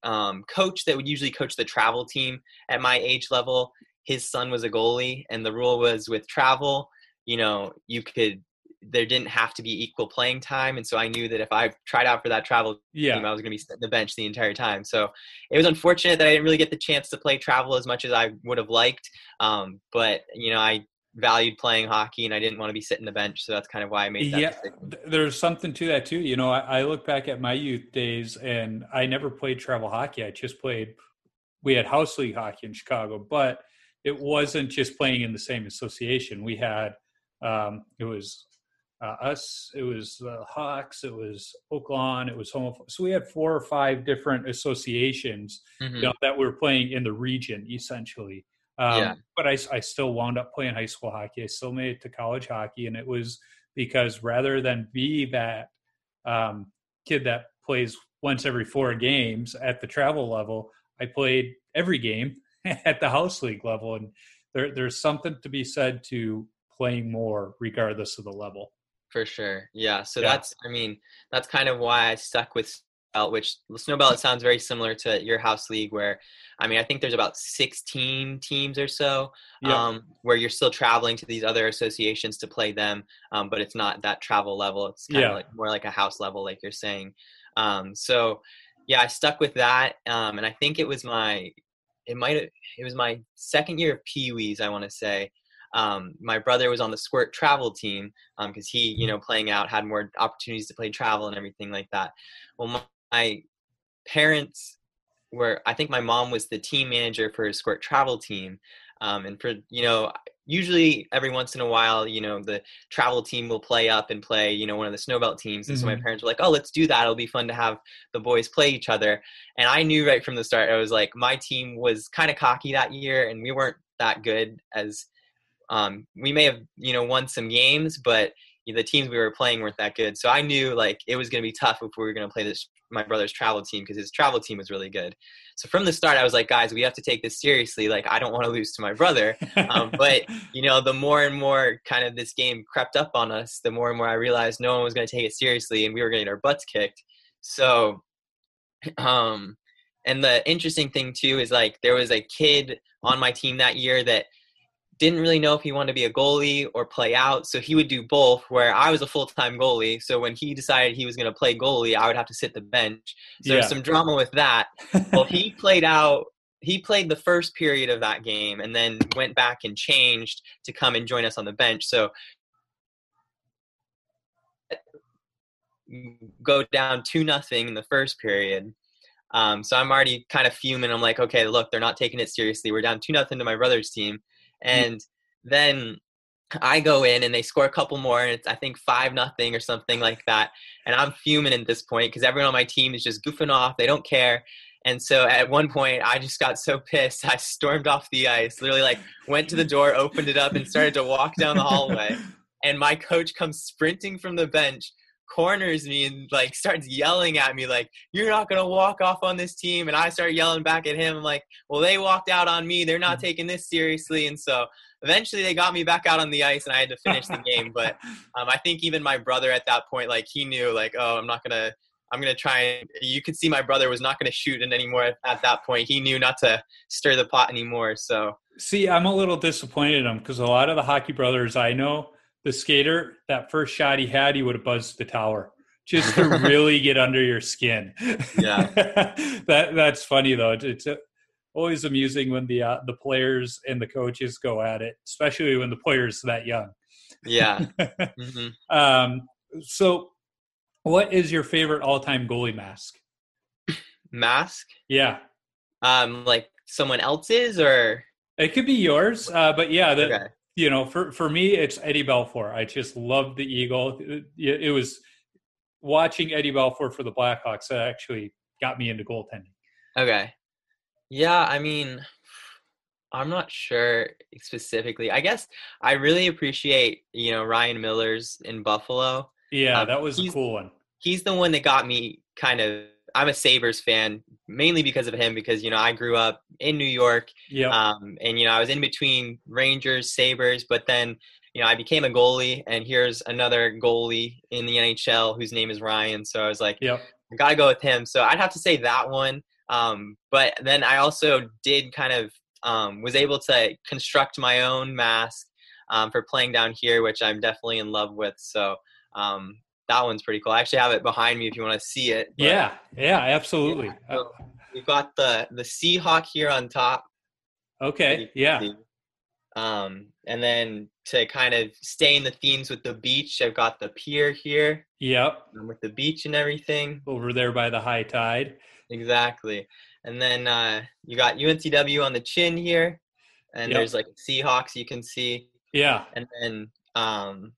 um, coach that would usually coach the travel team at my age level, his son was a goalie, and the rule was with travel, you know, you could there didn't have to be equal playing time, and so I knew that if I tried out for that travel team, Yeah. I was going to be sitting the bench the entire time. So it was unfortunate that I didn't really get the chance to play travel as much as I would have liked. Um, but you know, I valued playing hockey, and I didn't want to be sitting the bench, so that's kind of why I made that yeah decision. there's something to that too you know I, I look back at my youth days and i never played travel hockey i just played we had house league hockey in chicago but it wasn't just playing in the same association we had um, it was uh, us it was the hawks it was oak lawn it was home so we had four or five different associations Mhm. you know, that were playing in the region essentially. Um, Yeah. But I, I still wound up playing high school hockey. I still made it to college hockey, and it was because rather than be that um, kid that plays once every four games at the travel level, I played every game at the house league level, and there, there's something to be said to playing more regardless of the level. For sure. Yeah. So Yeah. that's, I mean, that's kind of why I stuck with Snowbelt, which Snowbelt sounds very similar to your house league, where, I mean, I think there's about 16 teams or so, Yeah. um, where you're still traveling to these other associations to play them, um, but it's not that travel level. It's kind Yeah. of like more like a house level, like you're saying. Um, so, yeah, I stuck with that, um, and I think it was my, it might have, it was my second year of Pee Wees, I want to say. Um, my brother was on the Squirt travel team because he, you know, playing out had more opportunities to play travel and everything like that. Well, my, my parents were, I think my mom was the team manager for a Squirt travel team. Um, and for, you know, usually every once in a while, you know, the travel team will play up and play, you know, one of the snowbelt teams. And so my Mhm. parents were like, oh, let's do that. It'll be fun to have the boys play each other. And I knew right from the start, I was like, my team was kind of cocky that year and we weren't that good as um, we may have you know won some games, but the teams we were playing weren't that good. So I knew like it was going to be tough if we were going to play this my brother's travel team because his travel team was really good. So from the start, I was like, guys, we have to take this seriously. Like I don't want to lose to my brother. Um, but you know, the more and more kind of this game crept up on us, the more and more I realized no one was going to take it seriously, and we were going to get our butts kicked. So Um, and the interesting thing too is like there was a kid on my team that year that didn't really know if he wanted to be a goalie or play out. So he would do both, where I was a full time goalie. So when he decided he was going to play goalie, I would have to sit the bench. So Yeah. there's some drama with that. well, he played out. He played the first period of that game and then went back and changed to come and join us on the bench. So go down two nothing in the first period. Um, so I'm already kind of fuming. I'm like, okay, look, they're not taking it seriously. We're down two nothing to my brother's team, and then I go in and they score a couple more, and it's I think five nothing or something like that. And I'm fuming at this point because everyone on my team is just goofing off. They don't care. And so at one point, I just got so pissed. I stormed off the ice, literally like went to the door, opened it up, and started to walk down the hallway. And my coach comes sprinting from the bench, corners me, and like starts yelling at me, like, "You're not gonna walk off on this team." And I start yelling back at him, I'm like, "Well, they walked out on me. They're not taking this seriously." And so eventually, they got me back out on the ice, and I had to finish the game. But um, I think even my brother at that point, like, he knew, like, "Oh, I'm not gonna." I'm gonna try and you could see my brother was not gonna shoot it anymore at, at that point. He knew not to stir the pot anymore. So See, I'm a little disappointed in him because a lot of the hockey brothers I know, the skater, that first shot he had, he would have buzzed the tower just to really get under your skin. Yeah. that that's funny though. It's, uh, always amusing when the uh, the players and the coaches go at it, especially when the players that young. yeah. hmm um, so, what is your favorite all-time goalie mask? Mask. Yeah, Um, like someone else's or it could be yours, uh, but yeah, the, okay. You know, for for me, it's Eddie Belfour. I just loved the Eagle. It, it was watching Eddie Belfour for the Blackhawks that actually got me into goaltending. Okay. Yeah, I mean, I'm not sure specifically. I guess I really appreciate, you know, Ryan Miller's in Buffalo. Yeah, Um, that was a cool one. He's the one that got me kind of I'm a Sabres fan mainly because of him because, you know, I grew up in New York Yeah, um, and you know I was in between Rangers, Sabres, but then you know I became a goalie, and here's another goalie in the NHL whose name is Ryan. So I was like, yep. I gotta go with him. So I'd have to say that one. Um, but then I also did kind of um, was able to construct my own mask um, for playing down here, which I'm definitely in love with. So um, that one's pretty cool. I actually have it behind me if you want to see it. but- Yeah, yeah, absolutely. Yeah, so we've got the the Seahawk here on top. Uh, okay, yeah, Um, and then to kind of stay in the themes with the beach, I've got the pier here yep. with the beach and everything. Over there by the high tide. Exactly. And then uh, you got UNCW on the chin here, and Yep. there's like Seahawks you can see. Yeah, And then um,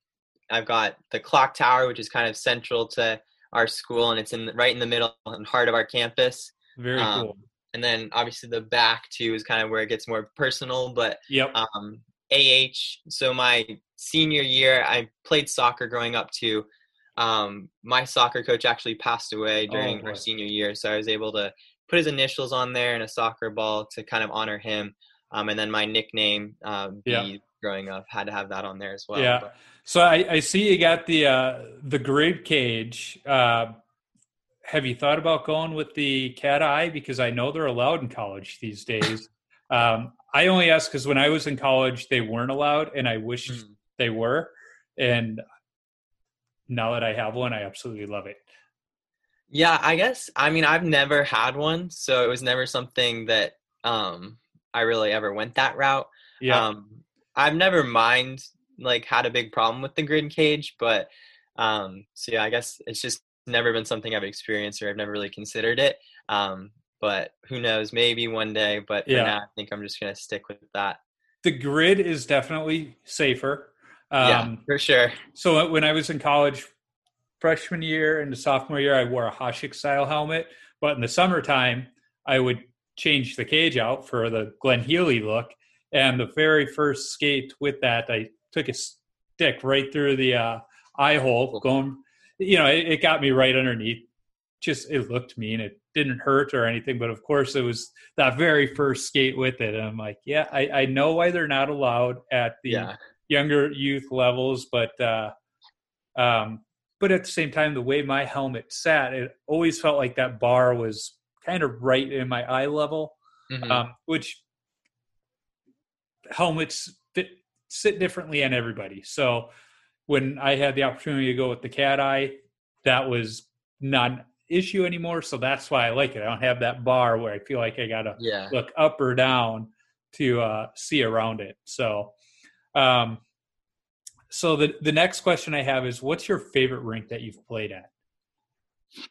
I've got the clock tower, which is kind of central to our school, and it's in right in the middle and heart of our campus. very Um, cool. And then obviously the back too is kind of where it gets more personal, but Yep. um, AH. So my senior year, I played soccer growing up too. Um, my soccer coach actually passed away during boy. our senior year, so I was able to put his initials on there and a soccer ball to kind of honor him. Um, and then my nickname, uh, B, Yeah. growing up, had to have that on there as well. Yeah. But- So I, I see you got the uh, the grid cage. Uh, have you thought about going with the cat eye? Because I know they're allowed in college these days. um, I only ask because when I was in college, they weren't allowed, and I wish Mhm. they were. And now that I have one, I absolutely love it. Yeah, I guess. I mean, I've never had one, so it was never something that um, I really ever went that route. Yeah, Um, I've never mind like had a big problem with the grid cage, but um, so yeah, I guess it's just never been something I've experienced or I've never really considered it. Um, but who knows? Maybe one day. But for Yeah. now, I think I'm just gonna stick with that. the grid is definitely safer. yeah, Um, for sure. So when I was in college, freshman year and the sophomore year, I wore a Hasek style helmet. But in the summertime, I would change the cage out for the Glenn Healy look. And the very first skate with that, I took a stick right through the uh, eye hole, going. You know, it, it got me right underneath. Just it looked mean. It didn't hurt or anything, but of course, it was that very first skate with it. And I'm like, yeah, I, I know why they're not allowed at the Yeah, younger youth levels, but uh, um, but at the same time, the way my helmet sat, it always felt like that bar was kind of right in my eye level, Mhm. um, which helmets sit differently on everybody. So when I had the opportunity to go with the cat eye, that was not an issue anymore. So that's why I like it. I don't have that bar where I feel like I got to yeah. look up or down to uh, see around it. So, um, so the the next question I have is, what's your favorite rink that you've played at?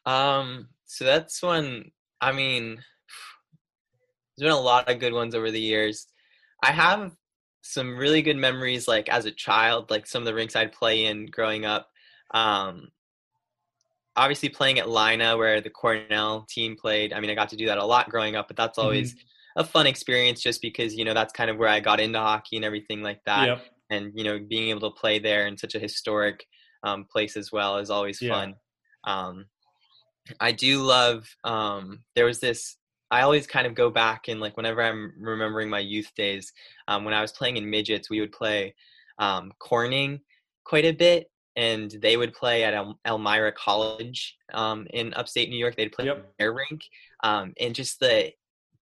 Um, so that's one. I mean, there's been a lot of good ones over the years. I have some really good memories, like as a child, like some of the rinks I'd play in growing up. Um, obviously playing at Lynah, where the Cornell team played. I mean, I got to do that a lot growing up, but that's always a fun experience, just because you know that's kind of where I got into hockey and everything like that. yep. and you know being able to play there in such a historic um, place as well is always Yeah. fun um, i do love um, there was this i always kind of go back and like whenever i'm remembering my youth days um, when i was playing in midgets we would play um, corning quite a bit and they would play at El- elmira college um, in upstate new york. They'd play Yep. their rink um, and just the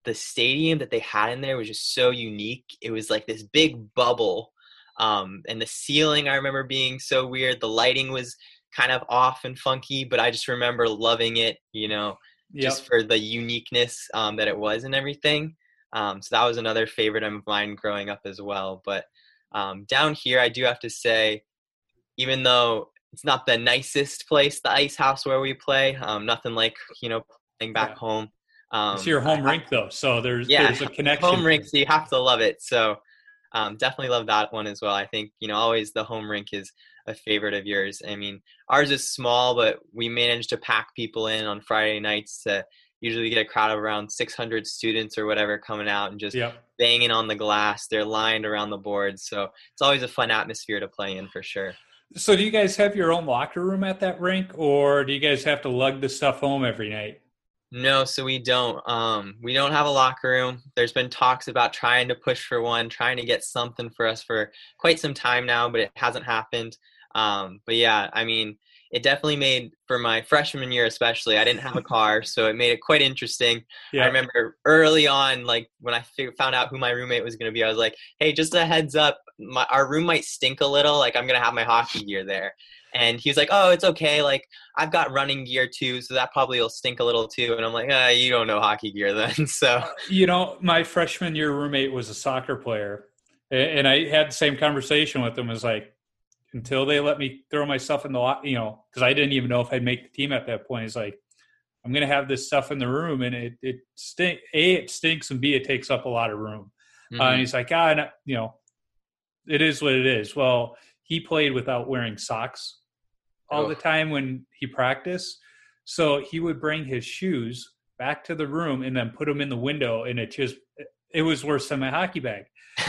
the stadium that they had in there was just so unique. It was like this big bubble um, and the ceiling i remember being so weird. The lighting was kind of off and funky but i just remember loving it you know Yep. just for the uniqueness um, that it was and everything um, so that was another favorite of mine growing up as well but um, down here i do have to say even though it's not the nicest place the ice house where we play um, nothing like you know playing back Yeah. home um, it's your home I- rink though, so there's Yeah, there's a connection. home rink, so you have to love it. So um, definitely love that one as well. I think you know always the home rink is a favorite of yours. I mean ours is small, but we managed to pack people in on Friday nights to usually get a crowd of around 600 students or whatever coming out and just Yep. banging on the glass. They're lined around the boards, so it's always a fun atmosphere to play in for sure. So do you guys have your own locker room at that rink, or do you guys have to lug the stuff home every night? No, so we don't. Um, we don't have a locker room. There's been talks about trying to push for one, trying to get something for us for quite some time now, but it hasn't happened. Um, but yeah, I mean, it definitely made for my freshman year, especially. I didn't have a car, so it made it quite interesting. Yeah. I remember early on, like when I found out who my roommate was going to be, I was like, "Hey, just a heads up, my, our room might stink a little. Like I'm going to have my hockey gear there." And he was like, "Oh, it's okay. Like I've got running gear too, so that probably will stink a little too." And I'm like, uh, "You don't know hockey gear then." So You know, my freshman year roommate was a soccer player, and I had the same conversation with him. It was like, until they let me throw my stuff in the, lo- you know, because I didn't even know if I'd make the team at that point. It's like, I'm going to have this stuff in the room, and it it stink. A, it stinks, and B, it takes up a lot of room. Uh, mhm. and he's like, ah, no, you know, it is what it is. Well, he played without wearing socks all the time when he practiced. So he would bring his shoes back to the room and then put them in the window, and it just it was worse than my hockey bag.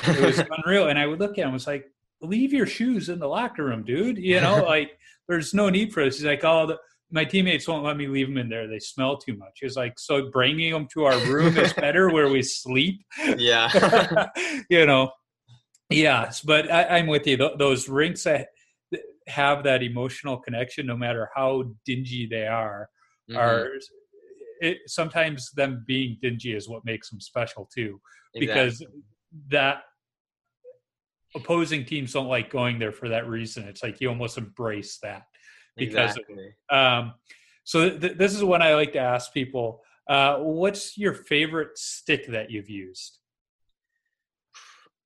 It was unreal. And I would look at him, I was like, leave your shoes in the locker room, dude. You know, like there's no need for this. He's like, oh, the, my teammates won't let me leave them in there. They smell too much. He's like, so bringing them to our room is better where we sleep. yeah, you know, yes, but I, I'm with you. Th- those rinks that have that emotional connection, no matter how dingy they are, Mhm. are it, sometimes them being dingy is what makes them special too, because that opposing teams don't like going there for that reason. It's like you almost embrace that because of exactly. um, so th- this is what I like to ask people. Uh, what's your favorite stick that you've used?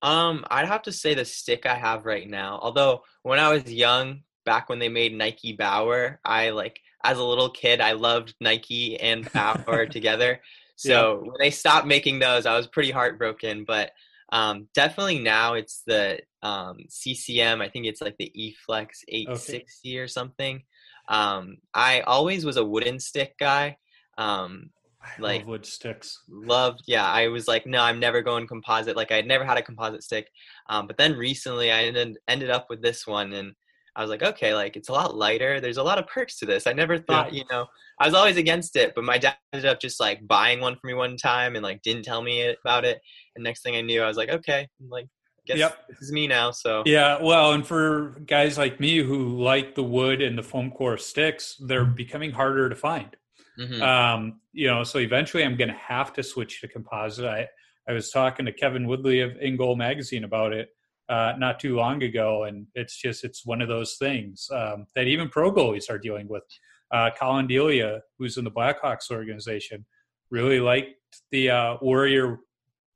Um, I'd have to say the stick I have right now. Although when I was young, back when they made Nike Bauer, I like as a little kid, I loved Nike and Bauer together. So when they stopped making those, I was pretty heartbroken. But um, definitely now it's the um, CCM. I think it's like the eFlex 860 or something. Um, I always was a wooden stick guy. Um, Like- love wood sticks. loved yeah i was like no i'm never going composite like i had never had a composite stick um, but then recently i ended, ended up with this one and i was like okay like it's a lot lighter there's a lot of perks to this i never thought you know i was always against it but my dad ended up just like buying one for me one time and like didn't tell me about it and next thing i knew i was like okay like guess Yep. this is me now. So Yeah, well, and for guys like me who like the wood and the foam core sticks, they're becoming harder to find. Mhm. Um, you know, so eventually I'm going to have to switch to composite. I I was talking to Kevin Woodley of In Goal magazine about it uh, not too long ago, and it's just it's one of those things um, that even pro goalies are dealing with. Uh, Collin Delia, who's in the Blackhawks organization, really liked the uh, Warrior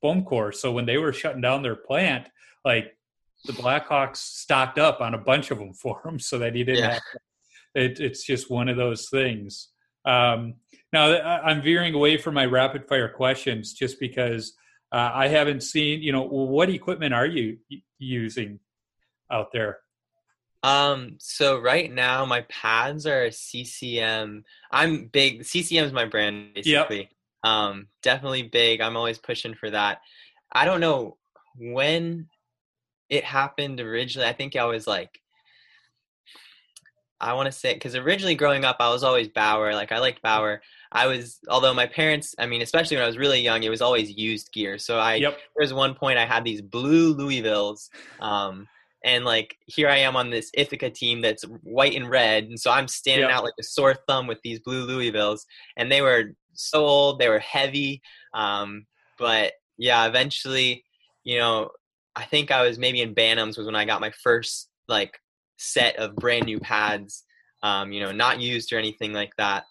foam core. So when they were shutting down their plant, like the Blackhawks stocked up on a bunch of them for him, so that he didn't Yeah. have. To, it, it's just one of those things. Um, now I'm veering away from my rapid fire questions just because uh, I haven't seen. You know, what equipment are you using out there? Um, so right now my pads are CCM. I'm big. CCM is my brand basically. Um, definitely big. I'm always pushing for that. I don't know when it happened originally. I think I was like, I want to say because originally growing up, I was always Bauer. Like I liked Bauer. I was, although my parents, I mean, especially when I was really young, it was always used gear. So I, Yep. there was one point I had these blue Louisvilles. Um, and like here I am on this Ithaca team that's white and red, and so I'm standing Yeah. out like a sore thumb with these blue Louisvilles, and they were so old, they were heavy, um, but yeah, eventually, you know, I think I was maybe in Bantams was when I got my first like set of brand new pads, um, you know, not used or anything like that.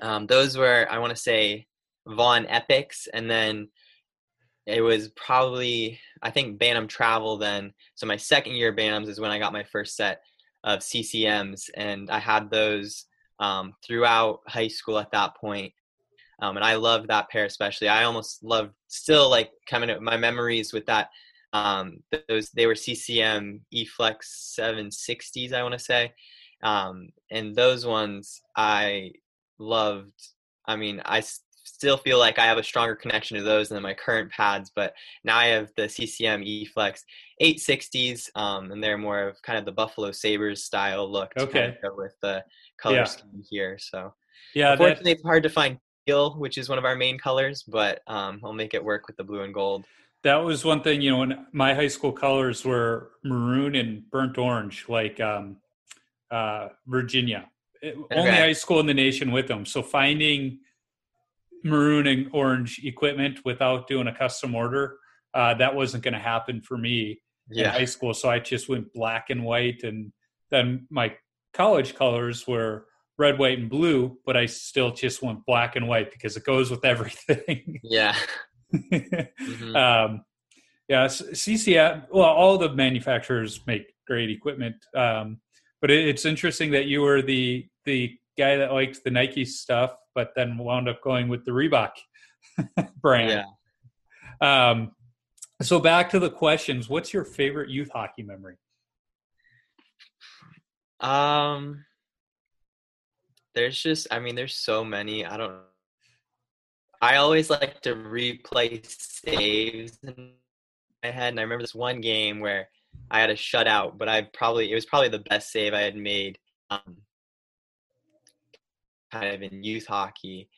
Um, those were I want to say Vaughn Epics, and then it was probably I think Bantam Travel then. So my second year Bantams is when I got my first set of CCMs, and I had those um, throughout high school at that point. Um, and I loved that pair especially. I almost love still like coming up my memories with that. Um, those they were CCM eFlex 760s, I want to say, um, and those ones I loved. I mean, I s- still feel like I have a stronger connection to those than my current pads, but now I have the CCM eFlex 860s, um, and they're more of kind of the Buffalo Sabres style look. to kind of Okay. go with the color Yeah. scheme here. So Yeah, that, unfortunately, it's hard to find teal, which is one of our main colors, but um, I'll make it work with the blue and gold. That was one thing. You know, when my high school colors were maroon and burnt orange, like um, uh, Virginia. It- Only high school in the nation with them. So finding maroon and orange equipment without doing a custom order, uh, that wasn't going to happen for me in high school. So I just went black and white, and then my college colors were red, white, and blue. But I still just went black and white because it goes with everything. Yeah. Mhm. um, yeah, CCM. Well, all the manufacturers make great equipment, um, but it, it's interesting that you were the the guy that liked the Nike stuff, but then wound up going with the Reebok brand. Yeah. Um, so back to the questions. What's your favorite youth hockey memory? Um, there's just, I mean, there's so many. I don't. I always like to replay saves in my head, and I remember this one game where I had a shutout, but I probably it was probably the best save I had made, um, kind of in youth hockey.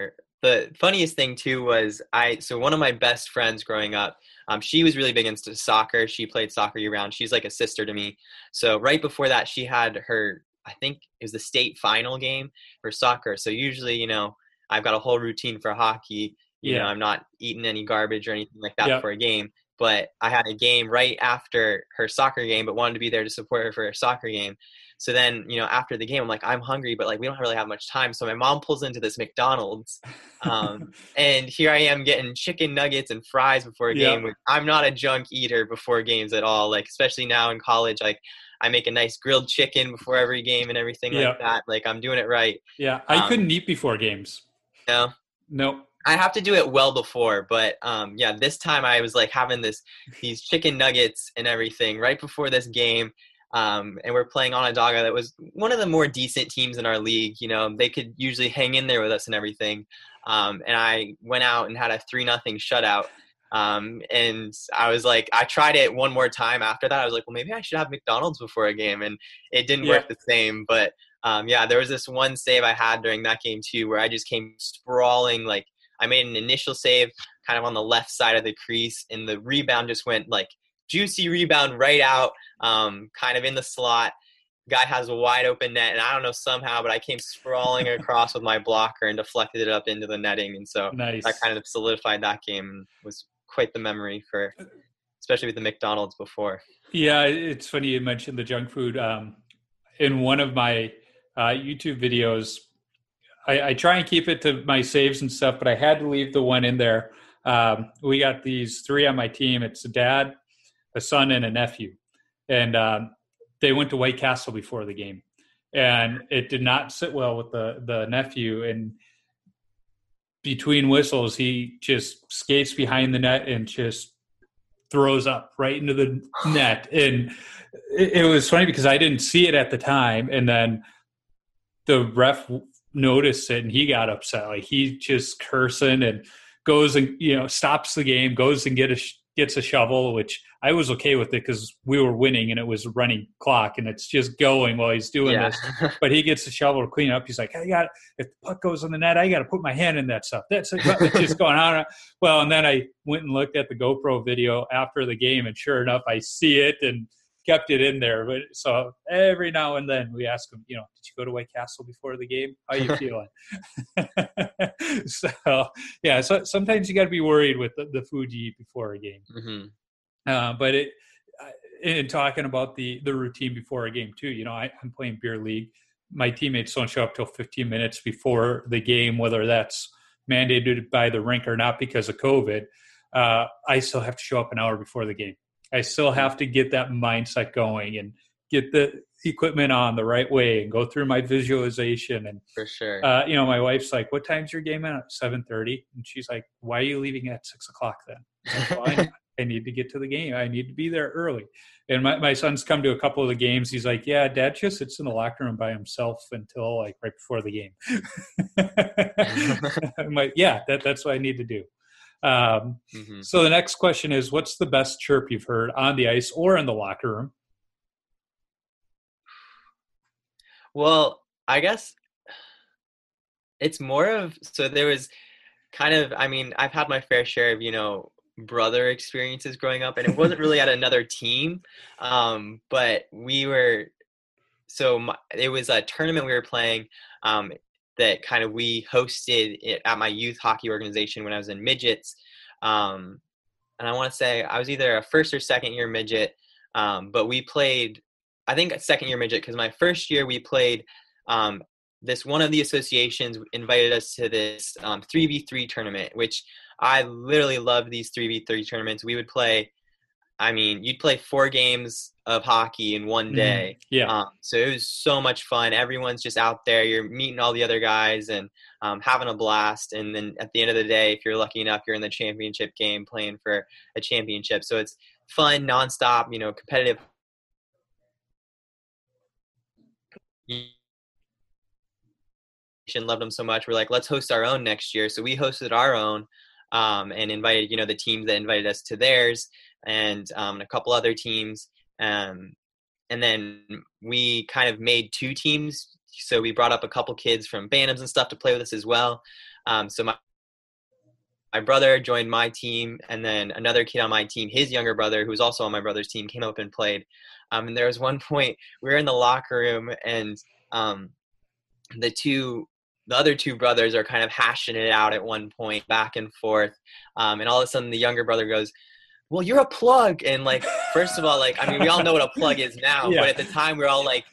Er, The funniest thing too was I so one of my best friends growing up, um, she was really big into soccer. She played soccer year round. She's like a sister to me. So right before that, she had her, I think it was the state final game for soccer. So usually, you know, I've got a whole routine for hockey. You know, I'm not eating any garbage or anything like that Yeah. before a game. But I had a game right after her soccer game, but wanted to be there to support her for her soccer game. So then, you know, after the game, I'm like, I'm hungry, but like we don't really have much time. So my mom pulls into this McDonald's, um, and here I am getting chicken nuggets and fries before a game. Which I'm not a junk eater before games at all. Like especially now in college, like I make a nice grilled chicken before every game and everything Yeah. like that. Like I'm doing it right. yeah, I Um, couldn't eat before games. No. I have to do it well before, but um, yeah, this time I was like having this these chicken nuggets and everything right before this game. Um, and we're playing Onondaga that was one of the more decent teams in our league. You know, they could usually hang in there with us and everything. Um, and I went out and had a three nothing shutout. Um, and I was like, I tried it one more time after that. I was like, well, maybe I should have McDonald's before a game, and it didn't work the same. But um, yeah, there was this one save I had during that game too, where I just came sprawling. Like I made an initial save, kind of on the left side of the crease, and the rebound just went like juicy rebound right out, um, kind of in the slot. Guy has a wide open net, and I don't know somehow, but I came sprawling across with my blocker and deflected it up into the netting, and so nice. that kind of solidified that game and was quite the memory for, especially with the McDonald's before. Yeah, it's funny you mentioned the junk food. Um, in one of my uh, YouTube videos, I, I, try and keep it to my saves and stuff, but I had to leave the one in there. Um, we got these three on my team. It's a dad, a son, and a nephew, and um, they went to White Castle before the game, and it did not sit well with the the nephew. And between whistles, he just skates behind the net and just throws up right into the net. And it, it was funny because I didn't see it at the time, and then the ref noticed it and he got upset. Like he just cursing and goes and you know stops the game, goes and get a gets a shovel, which I was okay with it because we were winning and it was running clock and it's just going while he's doing yeah. this. But he gets a shovel to clean up. He's like, I got if the puck goes in the net, I got to put my hand in that stuff. That's it's just going on. Well, and then I went and looked at the GoPro video after the game, and sure enough, I see it and kept it in there. But so every now and then we ask him, you know, did you go to White Castle before the game? How you feeling? so yeah, so sometimes you got to be worried with the, the, food you eat before a game. Mm-hmm. Uh, but it, in talking about the the routine before a game too, you know, I, I'm playing beer league. My teammates don't show up till 15 minutes before the game, whether that's mandated by the rink or not because of COVID. Uh, I still have to show up an hour before the game. I still have to get that mindset going and get the equipment on the right way and go through my visualization and for sure. uh, you know my wife's like what time's your game at 7.30 and she's like why are you leaving at 6 o'clock then? Like, I need to get to the game. I need to be there early. And my, my son's come to a couple of the games. He's like yeah dad just sits in the locker room by himself until like right before the game. I'm like yeah that, that's what i need to do um, mm-hmm. So the next question is, what's the best chirp you've heard on the ice or in the locker room? Well, I guess it's more of so there was kind of I mean I've had my fair share of you know brother experiences growing up and it wasn't really at another team um, but we were so my, it was a tournament we were playing um, that kind of we hosted it at my youth hockey organization when I was in midgets. Um, and I want to say I was either a first or second year midget, um, but we played, I think, second year midget because my first year we played. Um, this one of the associations invited us to this 3v3 um, tournament, which I literally love these 3v3 tournaments. We would play I mean, you'd play four games of hockey in one mm-hmm. day. Mm, yeah. Um, so it was so much fun. Everyone's just out there. You're meeting all the other guys and um, having a blast. And then at the end of the day, if you're lucky enough, you're in the championship game playing for a championship. So it's fun, nonstop, you know, competitive. Loved them so much. We're like, let's host our own next year. So we hosted our own um, and invited, you know, the teams that invited us to theirs and um, a couple other teams. Um, and then we kind of made two teams. So we brought up a couple kids from Bantams and stuff to play with us as well. Um, so my my brother joined my team, and then another kid on my team, his younger brother, who was also on my brother's team, came up and played. Um, and there was one point we were in the locker room, and um, the two the other two brothers are kind of hashing it out at one point, back and forth. Um, and all of a sudden, the younger brother goes, well, you're a plug. And like, first of all, like, I mean, we all know what a plug is now, yeah. but at the time we are all like,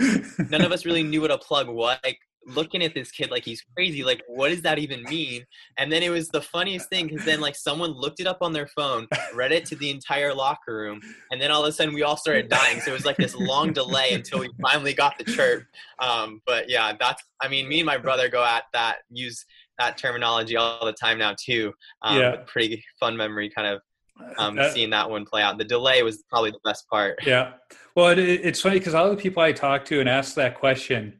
none of us really knew what a plug was. Like, looking at this kid like he's crazy. Like, what does that even mean? And then it was the funniest thing because then like someone looked it up on their phone, read it to the entire locker room, and then all of a sudden we all started dying. So it was like this long delay until we finally got the chirp. Um, but yeah, that's. I mean, me and my brother go at that use that terminology all the time now too. Um, yeah. Pretty fun memory, kind of um, that, seeing that one play out. The delay was probably the best part. Yeah. Well, it, it's funny because all the people I talk to and ask that question,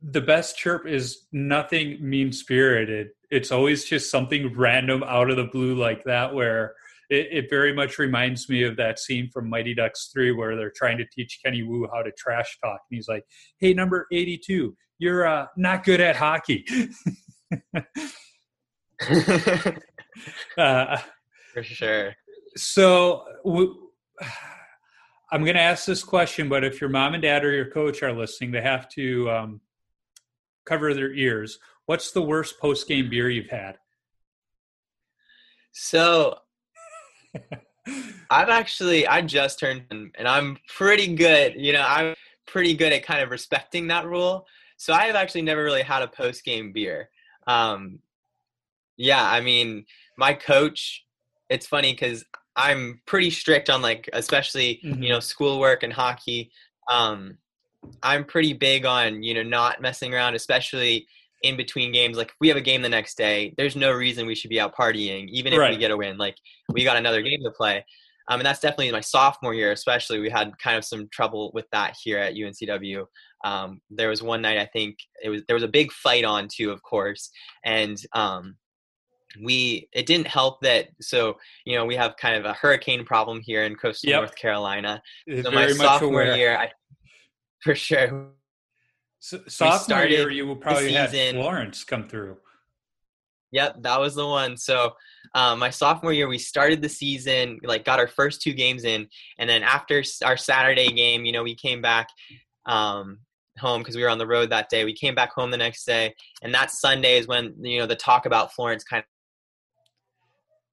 the best chirp is nothing mean spirited. It's always just something random out of the blue like that, where it, it, very much reminds me of that scene from Mighty Ducks 3 where they're trying to teach Kenny Wu how to trash talk. And he's like, hey, number 82, you're uh, not good at hockey. Uh, For sure. so w- I'm going to ask this question, but if your mom and dad or your coach are listening, they have to um, cover their ears. What's the worst post game beer you've had? So I've actually I just turned and I'm pretty good. You know, I'm pretty good at kind of respecting that rule. So I have actually never really had a post game beer. Um, yeah, I mean, my coach. It's funny because I'm pretty strict on like, especially Mhm. you know, schoolwork and hockey. Um, I'm pretty big on you know not messing around, especially in between games. Like if we have a game the next day, there's no reason we should be out partying, even if we get a win. Like we got another game to play. Um, and that's definitely my sophomore year, especially. We had kind of some trouble with that here at UNCW. Um, there was one night I think it was there was a big fight on too, of course, and um, we it didn't help that. So you know we have kind of a hurricane problem here in coastal Yep. North Carolina. So my sophomore aware. year, I for sure So, sophomore year, you will probably have Florence come through. Yep, that was the one. So um, my sophomore year, we started the season, like got our first two games in, and then after our Saturday game, you know, we came back um, home because we were on the road that day. We came back home the next day, and that Sunday is when you know the talk about Florence kind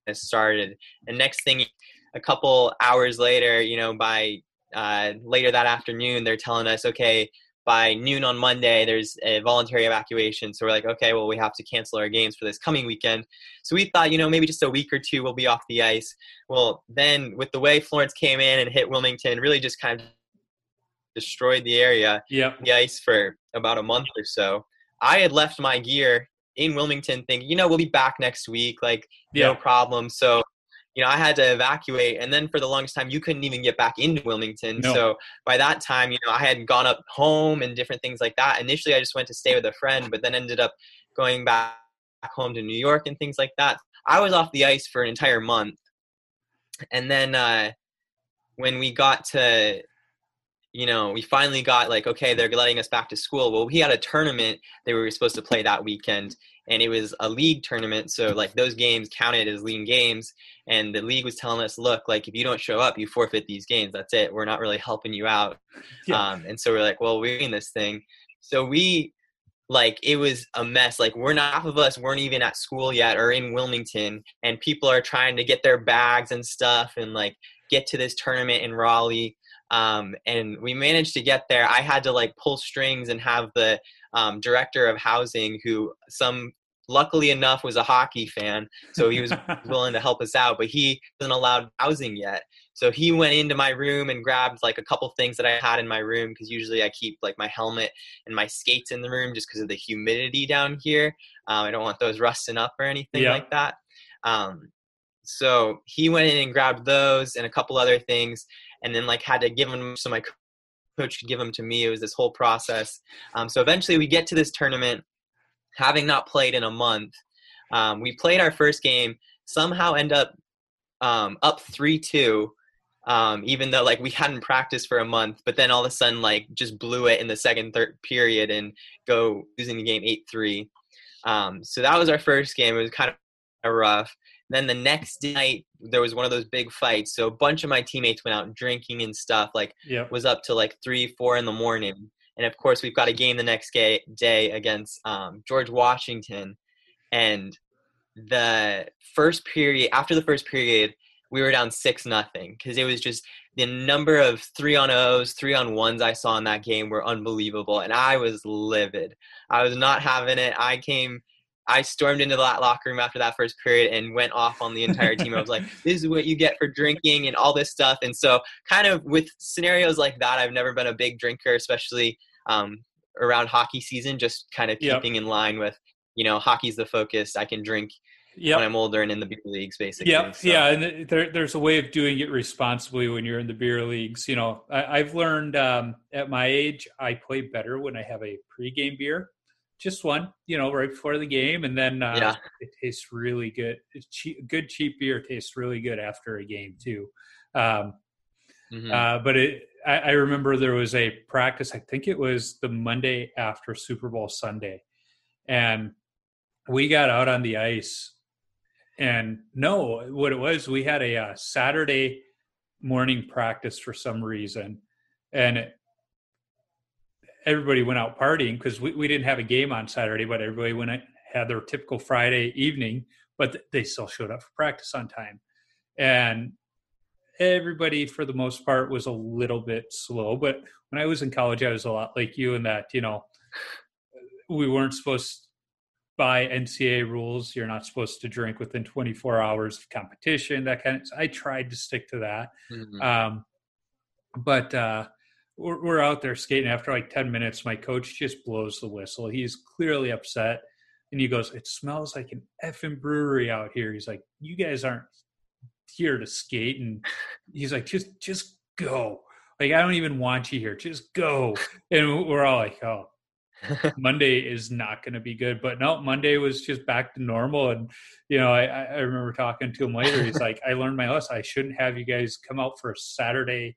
of started. And next thing, a couple hours later, you know, by uh, later that afternoon, they're telling us, okay, by noon on Monday, there's a voluntary evacuation. So we're like, okay, well, we have to cancel our games for this coming weekend. So we thought, you know, maybe just a week or two we'll be off the ice. Well, then with the way Florence came in and hit Wilmington, really just kind of destroyed the area, Yep. the ice for about a month or so. I had left my gear in Wilmington thinking, you know, we'll be back next week, like no problem. So, you know, I had to evacuate. And then for the longest time, you couldn't even get back into Wilmington. No. So by that time, you know, I had gone up home and different things like that. Initially, I just went to stay with a friend, but then ended up going back home to New York and things like that. I was off the ice for an entire month. And then uh, when we got to, you know, we finally got like, okay, they're letting us back to school. Well, we had a tournament that we were supposed to play that weekend, and it was a league tournament. So, like, those games counted as league games. And the league was telling us, look, like, if you don't show up, you forfeit these games. That's it. We're not really helping you out. Yeah. Um, and so we're like, well, we're in this thing. So we, like, it was a mess. Like, we're not, half of us weren't even at school yet or in Wilmington, and people are trying to get their bags and stuff and, like, get to this tournament in Raleigh. Um, and we managed to get there. I had to, like, pull strings and have the um, director of housing, who some, luckily enough, was a hockey fan. So he was willing to help us out, but he wasn't allowed housing yet. So he went into my room and grabbed like a couple things that I had in my room because usually I keep like my helmet and my skates in the room just because of the humidity down here. Um, I don't want those rusting up or anything Yeah. like that. Um, so he went in and grabbed those and a couple other things, and then like had to give them. So my coach could give them to me. It was this whole process. Um, so eventually we get to this tournament, having not played in a month. Um, we played our first game. Somehow end up um, up three two, um, even though like we hadn't practiced for a month. But then all of a sudden like just blew it in the second third period and go losing the game eight three. Um, so that was our first game. It was kind of rough. Then the next night there was one of those big fights. So a bunch of my teammates went out drinking and stuff. Like Yep. was up to like three, four in the morning. And of course, we've got a game the next ga- day against um, George Washington. And the first period, after the first period, we were down six nothing because it was just the number of three on O's, three on ones I saw in that game were unbelievable, and I was livid. I was not having it. I came. I stormed into that locker room after that first period and went off on the entire team. I was like, "This is what you get for drinking and all this stuff." And so, kind of with scenarios like that, I've never been a big drinker, especially um, around hockey season. Just kind of Yep. keeping in line with, you know, hockey's the focus. I can drink Yep. when I'm older and in the beer leagues, basically. Yeah, So, yeah, and there, there's a way of doing it responsibly when you're in the beer leagues. You know, I, I've learned um, at my age, I play better when I have a pregame beer, just one, you know, right before the game, and then uh, Yeah. it tastes really good. Cheap, good cheap beer tastes really good after a game too. Um, mhm. uh, but it, I, I remember there was a practice. I think it was the Monday after Super Bowl Sunday, and we got out on the ice and no, what it was, we had a uh, Saturday morning practice for some reason, and it, everybody went out partying because we, we didn't have a game on Saturday, but everybody went had their typical Friday evening, but they still showed up for practice on time, and everybody for the most part was a little bit slow. But when I was in college, I was a lot like you in that you know we weren't supposed by NCAA rules, you're not supposed to drink within 24 hours of competition. That kind of. I tried to stick to that, mm-hmm. um, but uh, we're, we're, out there skating. After like 10 minutes, my coach just blows the whistle. He's clearly upset, and he goes, "It smells like an effing brewery out here." He's like, "You guys aren't here to skate," and he's like, "Just, just go." Like I don't even want you here. Just go. And we're all like, "Oh." Monday is not going to be good. But no, Monday was just back to normal. And, you know, I, I remember talking to him later. He's like, I learned my lesson. I shouldn't have you guys come out for a Saturday,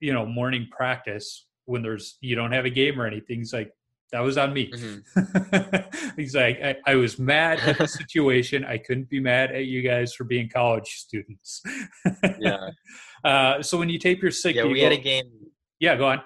you know, morning practice when there's, you don't have a game or anything. He's like, that was on me. Mm-hmm. He's like, I, I, was mad at the situation. I couldn't be mad at you guys for being college students. yeah. Uh, so when you tape your sick, yeah, we go, had a game. Yeah, go on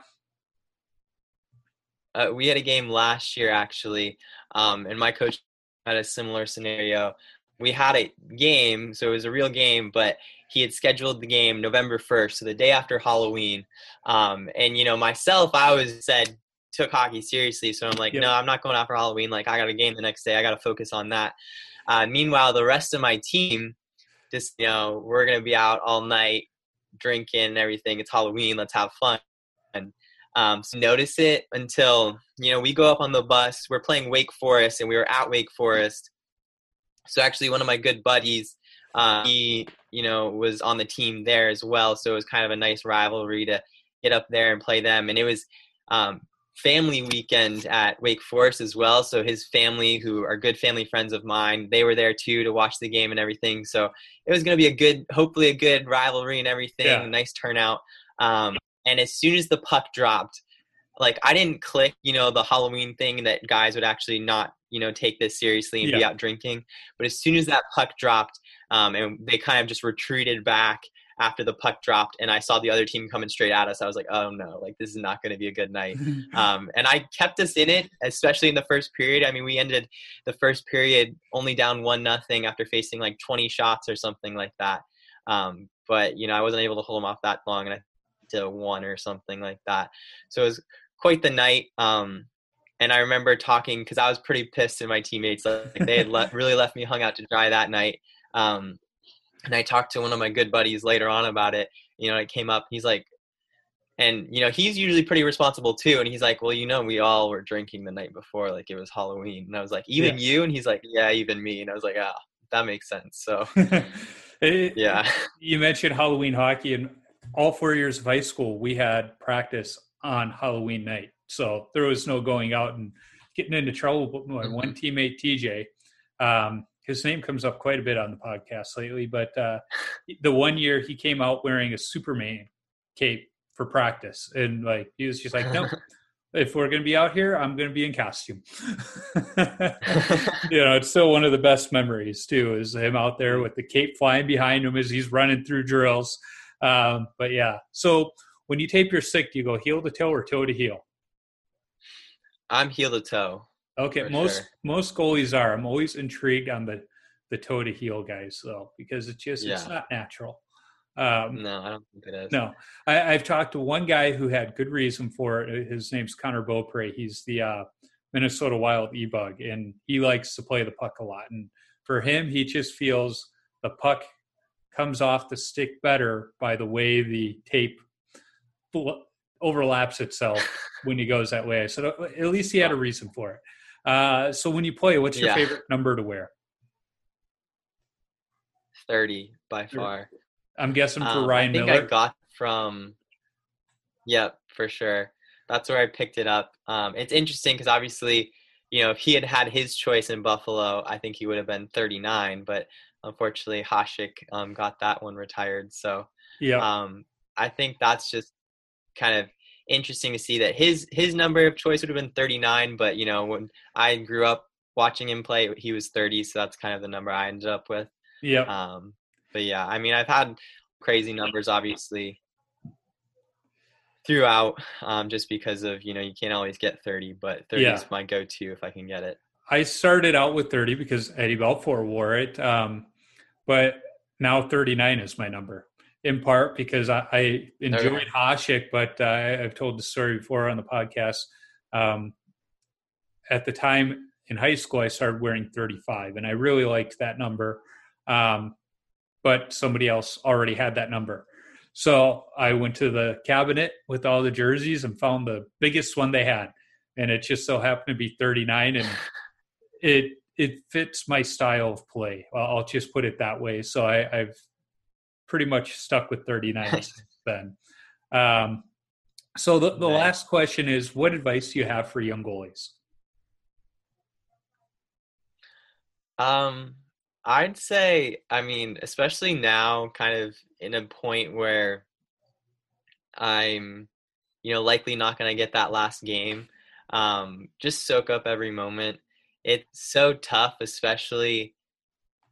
uh, we had a game last year actually, um, and my coach had a similar scenario. We had a game, so it was a real game, but he had scheduled the game November 1st, so the day after Halloween. Um, and you know, myself, I always said took hockey seriously, so I'm like, yep. no, I'm not going out for Halloween. Like, I got a game the next day. I got to focus on that. Uh, meanwhile, the rest of my team, just you know, we're gonna be out all night drinking and everything. It's Halloween. Let's have fun. And um, so notice it until you know we go up on the bus. We're playing Wake Forest, and we were at Wake Forest. So actually, one of my good buddies, uh, he you know was on the team there as well. So it was kind of a nice rivalry to get up there and play them. And it was um, family weekend at Wake Forest as well. So his family, who are good family friends of mine, they were there too to watch the game and everything. So it was going to be a good, hopefully a good rivalry and everything. Yeah. Nice turnout. Um, and as soon as the puck dropped, like I didn't click, you know, the Halloween thing that guys would actually not, you know, take this seriously and yeah. be out drinking. But as soon as that puck dropped, um, and they kind of just retreated back after the puck dropped, and I saw the other team coming straight at us, I was like, oh no, like this is not going to be a good night. um, and I kept us in it, especially in the first period. I mean, we ended the first period only down one nothing after facing like 20 shots or something like that. Um, but you know, I wasn't able to hold them off that long, and I to one or something like that. So it was quite the night. Um, and I remember talking because I was pretty pissed at my teammates. Like they had le- really left me hung out to dry that night. Um, and I talked to one of my good buddies later on about it. You know, it came up. He's like, and you know, he's usually pretty responsible too. And he's like, well, you know, we all were drinking the night before, like it was Halloween. And I was like, even yeah. you? And he's like, yeah, even me. And I was like, ah, oh, that makes sense. So, yeah. You mentioned Halloween hockey, and all four years of high school, we had practice on Halloween night. So there was no going out and getting into trouble. But my mm-hmm. one teammate, TJ, um, his name comes up quite a bit on the podcast lately. But uh, the one year he came out wearing a Superman cape for practice, and like he was just like, no. if we're going to be out here, I'm going to be in costume. you know, it's still one of the best memories too, is him out there with the cape flying behind him as he's running through drills. Um, but yeah, so when you tape your stick, do you go heel to toe or toe to heel? I'm heel to toe. Okay, most sure. most goalies are. I'm always intrigued on the the toe to heel guys though, because it's just yeah. it's not natural. Um, no, I don't think it is. No, I, have talked to one guy who had good reason for it. His name's Connor Beaupre. He's the uh, Minnesota Wild e-bug, and he likes to play the puck a lot. And for him, he just feels the puck comes off the stick better by the way the tape overlaps itself when he goes that way. So at least he had a reason for it. Uh, so when you play, what's your yeah. favorite number to wear? 30 by far. I'm guessing for um, Ryan I think Miller. I got from, yep, for sure. That's where I picked it up. Um, it's interesting because obviously, you know, if he had had his choice in Buffalo, I think he would have been 39. But unfortunately Hasek um, got that one retired. So yeah, um, I think that's just kind of interesting to see that his his number of choice would have been 39, but you know when I grew up watching him play, he was 30, so that's kind of the number I ended up with. Yeah. Um, but yeah, I mean, I've had crazy numbers, obviously, throughout, um, just because of you know you can't always get 30, but 30 Yeah. is my go-to if I can get it. I started out with 30 because Eddie Belfour wore it. Um, but now 39 is my number in part because I, I enjoyed. Hasek, but uh, I've told the story before on the podcast. Um, at the time in high school, I started wearing 35 and I really liked that number. Um, but somebody else already had that number. So I went to the cabinet with all the jerseys and found the biggest one they had. And it just so happened to be 39 and it it fits my style of play. I'll I'll just put it that way. So I, I've pretty much stuck with 39 then. Um, so the, the Nice. last question is what advice do you have for young goalies? Um, I'd say, I mean, especially now, kind of in a point where I'm, you know, likely not going to get that last game. Um, just soak up every moment. It's so tough, especially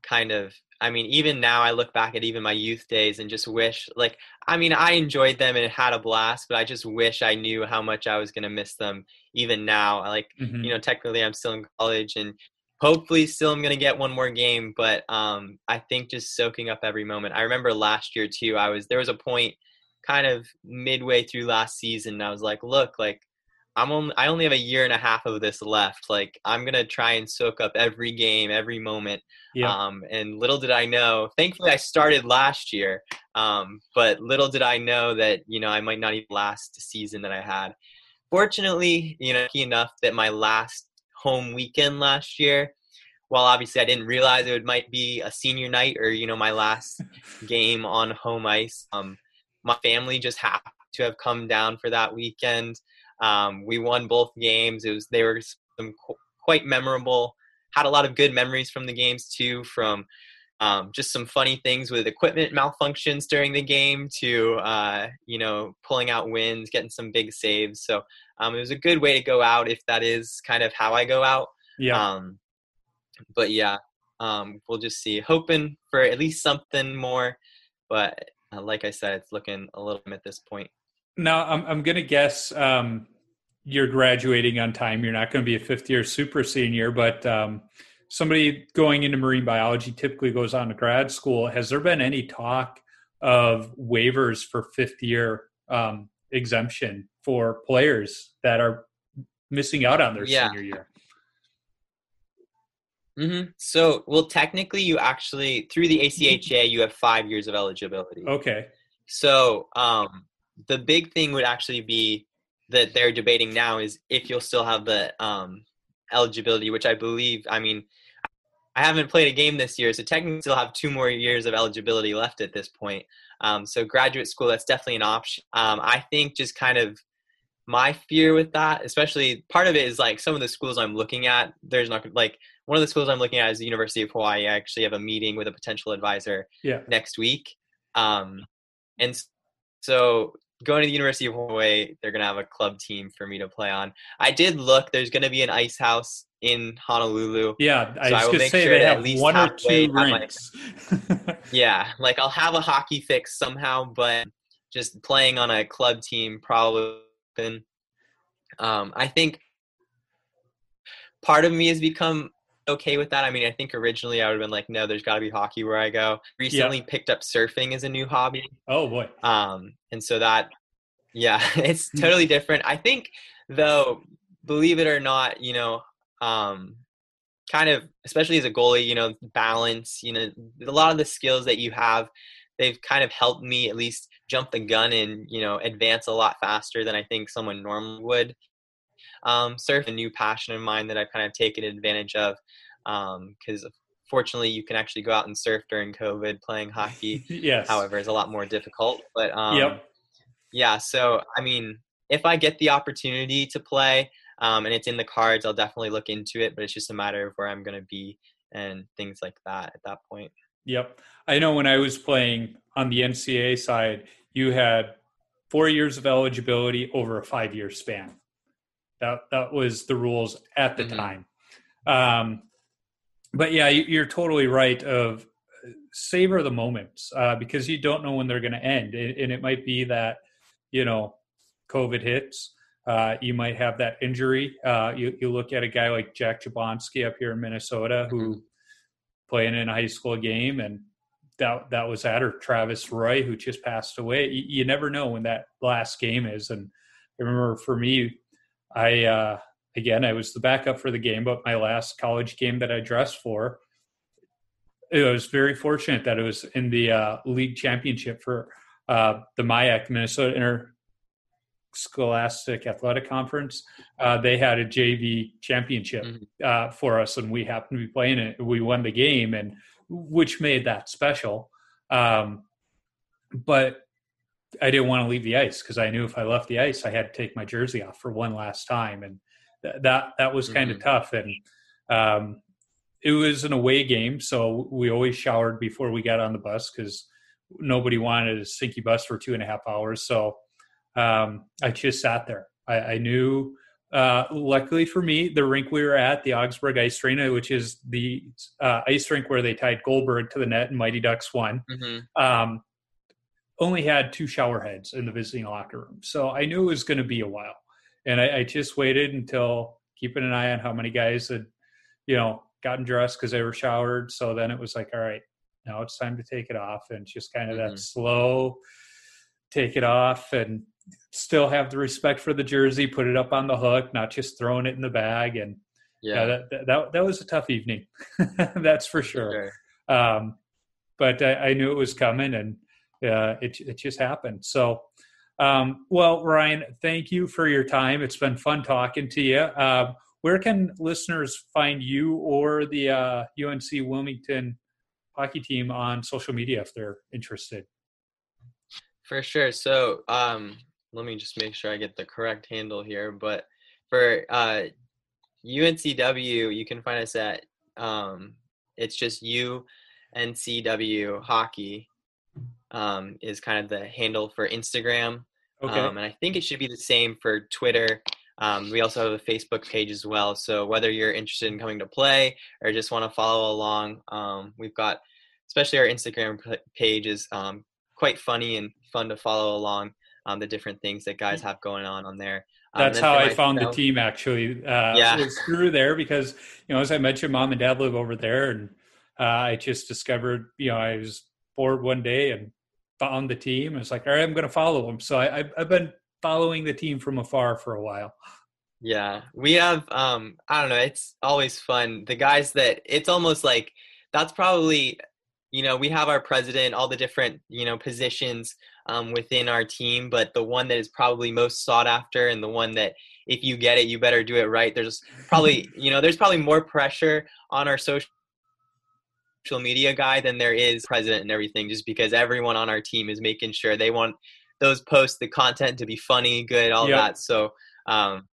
kind of. I mean, even now, I look back at even my youth days and just wish, like, I mean, I enjoyed them and had a blast, but I just wish I knew how much I was going to miss them. Even now, like Mhm. you know technically i'm still in college and hopefully still i'm going to get one more game but um i think just soaking up every moment i remember last year too i was there was a point kind of midway through last season and i was like look like i'm only i only have a year and a half of this left like i'm going to try and soak up every game every moment yeah. um, and little did I know, thankfully I started last year, um, but little did I know that, you know, I might not even last the season that I had. Fortunately, you know, lucky enough that my last home weekend last year, while obviously I didn't realize it might be a senior night or, you know, my last game on home ice, um, my family just happened to have come down for that weekend. Um, we won both games. It was, they were some qu- quite memorable. Had a lot of good memories from the games too from um, just some funny things with equipment malfunctions during the game to uh, you know pulling out wins getting some big saves. So um, it was a good way to go out if that is kind of how i go out. Yeah. um, but yeah um, we'll just see. Hoping for at least something more but uh, like i said it's looking a little bit at this point Now, I'm, I'm going to guess um, you're graduating on time. You're not going to be a fifth year super senior, but um, somebody going into marine biology typically goes on to grad school. Has there been any talk of waivers for fifth year um, exemption for players that are missing out on their Yeah. senior year? hmm so well technically you actually through the ACHA you have five years of eligibility Okay. So um, the big thing would actually be that they're debating now is if you'll still have the um, eligibility, which I believe. I mean, I haven't played a game this year, so technically still have two more years of eligibility left at this point. Um, so graduate school, that's definitely an option. Um, I think just kind of my fear with that, especially part of it is like some of the schools I'm looking at. There's not like one of the schools I'm looking at is the University of Hawaii. I actually have a meeting with a potential advisor Yeah. next week. Um, and so going to the University of Hawaii, they're going to have a club team for me to play on. I did look, there's going to be an ice house in Honolulu. Yeah. I So I was will going to make say sure they have least one or two rinks. Yeah, like I'll have a hockey fix somehow, but just playing on a club team probably. Um, I think part of me has become okay with that. I mean, I think originally I would have been like, no, there's got to be hockey where I go. Recently picked up surfing as a new hobby. oh, boy. um and so that yeah it's Hmm. totally different i think though believe it or not you know um kind of especially as a goalie you know balance you know a lot of the skills that you have they've kind of helped me at least jump the gun and you know advance a lot faster than i think someone normally would um surf a new passion of mine that i've kind of taken advantage of um because fortunately you can actually go out and surf during covid playing hockey yes. however is a lot more difficult but um Yep. yeah so i mean if i get the opportunity to play um, and it's in the cards i'll definitely look into it but it's just a matter of where i'm going to be and things like that at that point Yep. I know when I was playing on the NCAA side, you had four years of eligibility over a five year span. That that was the rules at the Mhm. time. Um, but yeah, you- you're totally right. Of savor the moments uh, because you don't know when they're going to end, and it might be that you know COVID hits. Uh, you might have that injury. Uh, you, you look at a guy like Jack Jablonski up here in Minnesota who mm-hmm. playing in a high school game and that that was at or Travis Roy who just passed away. You, you, never know when that last game is. And I remember for me, I uh, again I was the backup for the game, but my last college game that I dressed for, it was very fortunate that it was in the uh, league championship for uh, the MIAC Minnesota Inter Scholastic Athletic Conference. Uh, they had a JV championship mm-hmm. uh, for us, and we happened to be playing it. We won the game, and which made that special. Um, but I didn't want to leave the ice because I knew if I left the ice, I had to take my jersey off for one last time, and th- that that was kind of mm-hmm. tough. And um, it was an away game, so we always showered before we got on the bus because nobody wanted a stinky bus for two and a half hours. So um, I just sat there. I, I knew uh, luckily for me, the rink we were at, the Augsburg Ice Arena, which is the uh, ice rink where they tied Goldberg to the net and Mighty Ducks won, mm-hmm. um, only had two shower heads in the visiting locker room. So I knew it was going to be a while. And I, I, just waited until keeping an eye on how many guys had, you know, gotten dressed because they were showered. So then it was like, all right, now it's time to take it off. And just kind of mm-hmm. that slow take it off and still have the respect for the jersey, put it up on the hook, not just throwing it in the bag. And yeah, that, that, that, was a tough evening. That's for sure. sure. Um, but I, I, knew it was coming and uh, it, it just happened. So, um, well, Ryan, thank you for your time. It's been fun talking to you. Uh, where can listeners find you or the uh, UNC Wilmington hockey team on social media if they're interested? For sure. So um, let me just make sure I get the correct handle here. But for uh, UNCW, you can find us at um, it's just UNCW hockey um, is kind of the handle for Instagram. Okay. Um, and I think it should be the same for Twitter. Um, we also have a Facebook page as well. So whether you're interested in coming to play or just want to follow along, um, we've got, especially our Instagram page is um, quite funny and fun to follow along um, the different things that guys have going on on there. Um, That's how I found the team actually. Uh, yeah, it was through there because you know, as I mentioned, mom and dad live over there, and uh, I just discovered, you know, I was bored one day and found the team. I was like, all right, I'm going to follow them. So I, I've been following the team from afar for a while. Yeah, we have. Um, I don't know. It's always fun. The guys that it's almost like that's probably you know we have our president all the different you know positions um, within our team but the one that is probably most sought after and the one that if you get it you better do it right there's probably you know there's probably more pressure on our social media guy than there is president and everything just because everyone on our team is making sure they want those posts the content to be funny good all yep. that so um,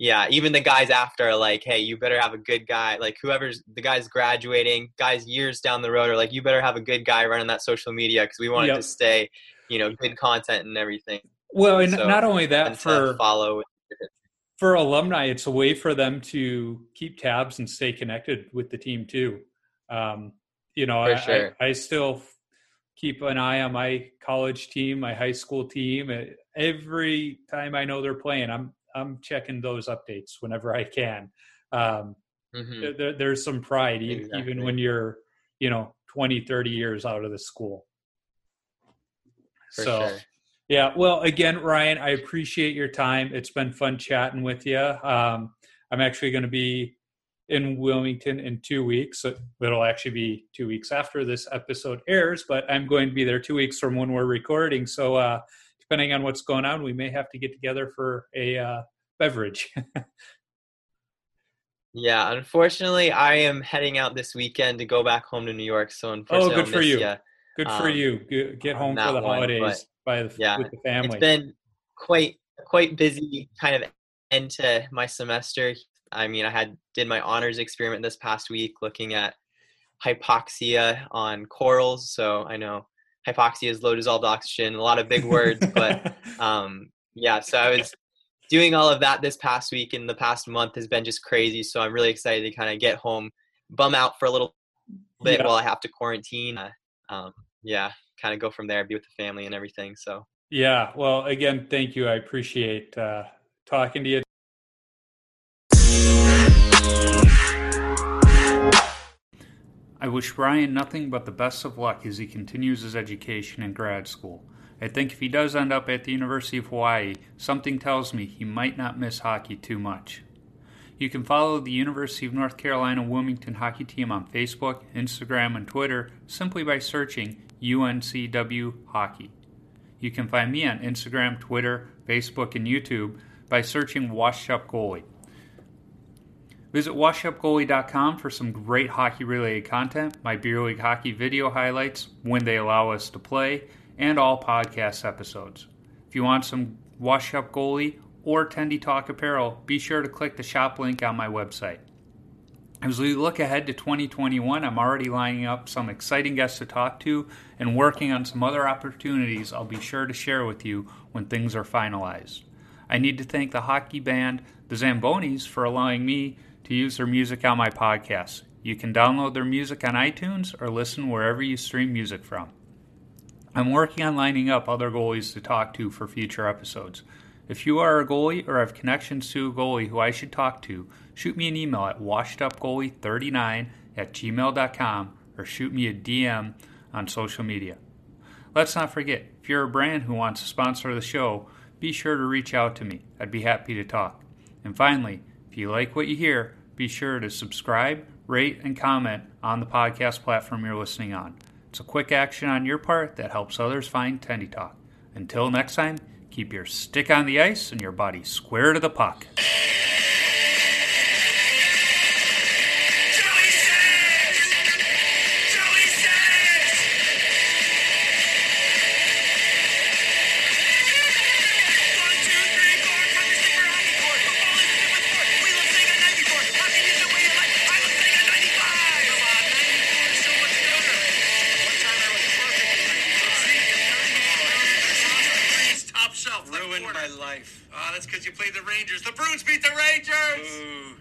yeah, even the guys after are like, hey, you better have a good guy. Like whoever's the guys graduating, guys years down the road are like, you better have a good guy running that social media because we want yep. it to stay, you know, good content and everything. Well, and so, not only that for follow for alumni, it's a way for them to keep tabs and stay connected with the team too. Um, you know, I, sure. I, I still keep an eye on my college team, my high school team. Every time I know they're playing, I'm I'm checking those updates whenever I can. Um, mm-hmm. there, there's some pride exactly. even when you're, you know, 20, 30 years out of the school. For so, sure. yeah. Well, again, Ryan, I appreciate your time. It's been fun chatting with you. Um, I'm actually going to be in Wilmington in two weeks. So it'll actually be two weeks after this episode airs, but I'm going to be there two weeks from when we're recording. So, uh, depending on what's going on, we may have to get together for a uh, beverage. yeah, unfortunately, I am heading out this weekend to go back home to New York. So unfortunately, oh, good for you. you. Good um, for you. Get home for the holidays one, by the, yeah, with the family. It's been quite quite busy, kind of end to my semester. I mean, I had did my honors experiment this past week, looking at hypoxia on corals. So I know hypoxia is low dissolved oxygen, a lot of big words, but um, yeah. So I was doing all of that this past week, and the past month has been just crazy. So I'm really excited to kind of get home, bum out for a little bit yeah. while I have to quarantine. Uh, um, yeah, kind of go from there, be with the family and everything. So Yeah. Well, again, thank you. I appreciate uh, talking to you. I wish Ryan nothing but the best of luck as he continues his education in grad school. I think if he does end up at the University of Hawaii, something tells me he might not miss hockey too much. You can follow the University of North Carolina Wilmington hockey team on Facebook, Instagram, and Twitter simply by searching UNCW Hockey. You can find me on Instagram, Twitter, Facebook, and YouTube by searching Washed Up Goalie. Visit washedupgoalie.com for some great hockey related content, my beer league hockey video highlights, when they allow us to play, and all podcast episodes. If you want some Washed Up Goalie or Tendy Talk apparel, be sure to click the shop link on my website. As we look ahead to 2021, I'm already lining up some exciting guests to talk to and working on some other opportunities I'll be sure to share with you when things are finalized. I need to thank the hockey band, the Zambonis, for allowing me to use their music on my podcast. You can download their music on iTunes or listen wherever you stream music from. I'm working on lining up other goalies to talk to for future episodes. If you are a goalie or have connections to a goalie who I should talk to, shoot me an email at washedupgoalie39 at gmail.com or shoot me a DM on social media. Let's not forget, if you're a brand who wants to sponsor the show, be sure to reach out to me. I'd be happy to talk. And finally, if you like what you hear, be sure to subscribe, rate, and comment on the podcast platform you're listening on. It's a quick action on your part that helps others find Tendy Talk. Until next time, keep your stick on the ice and your body square to the puck. Rangers. The Bruins beat the Rangers! Ooh.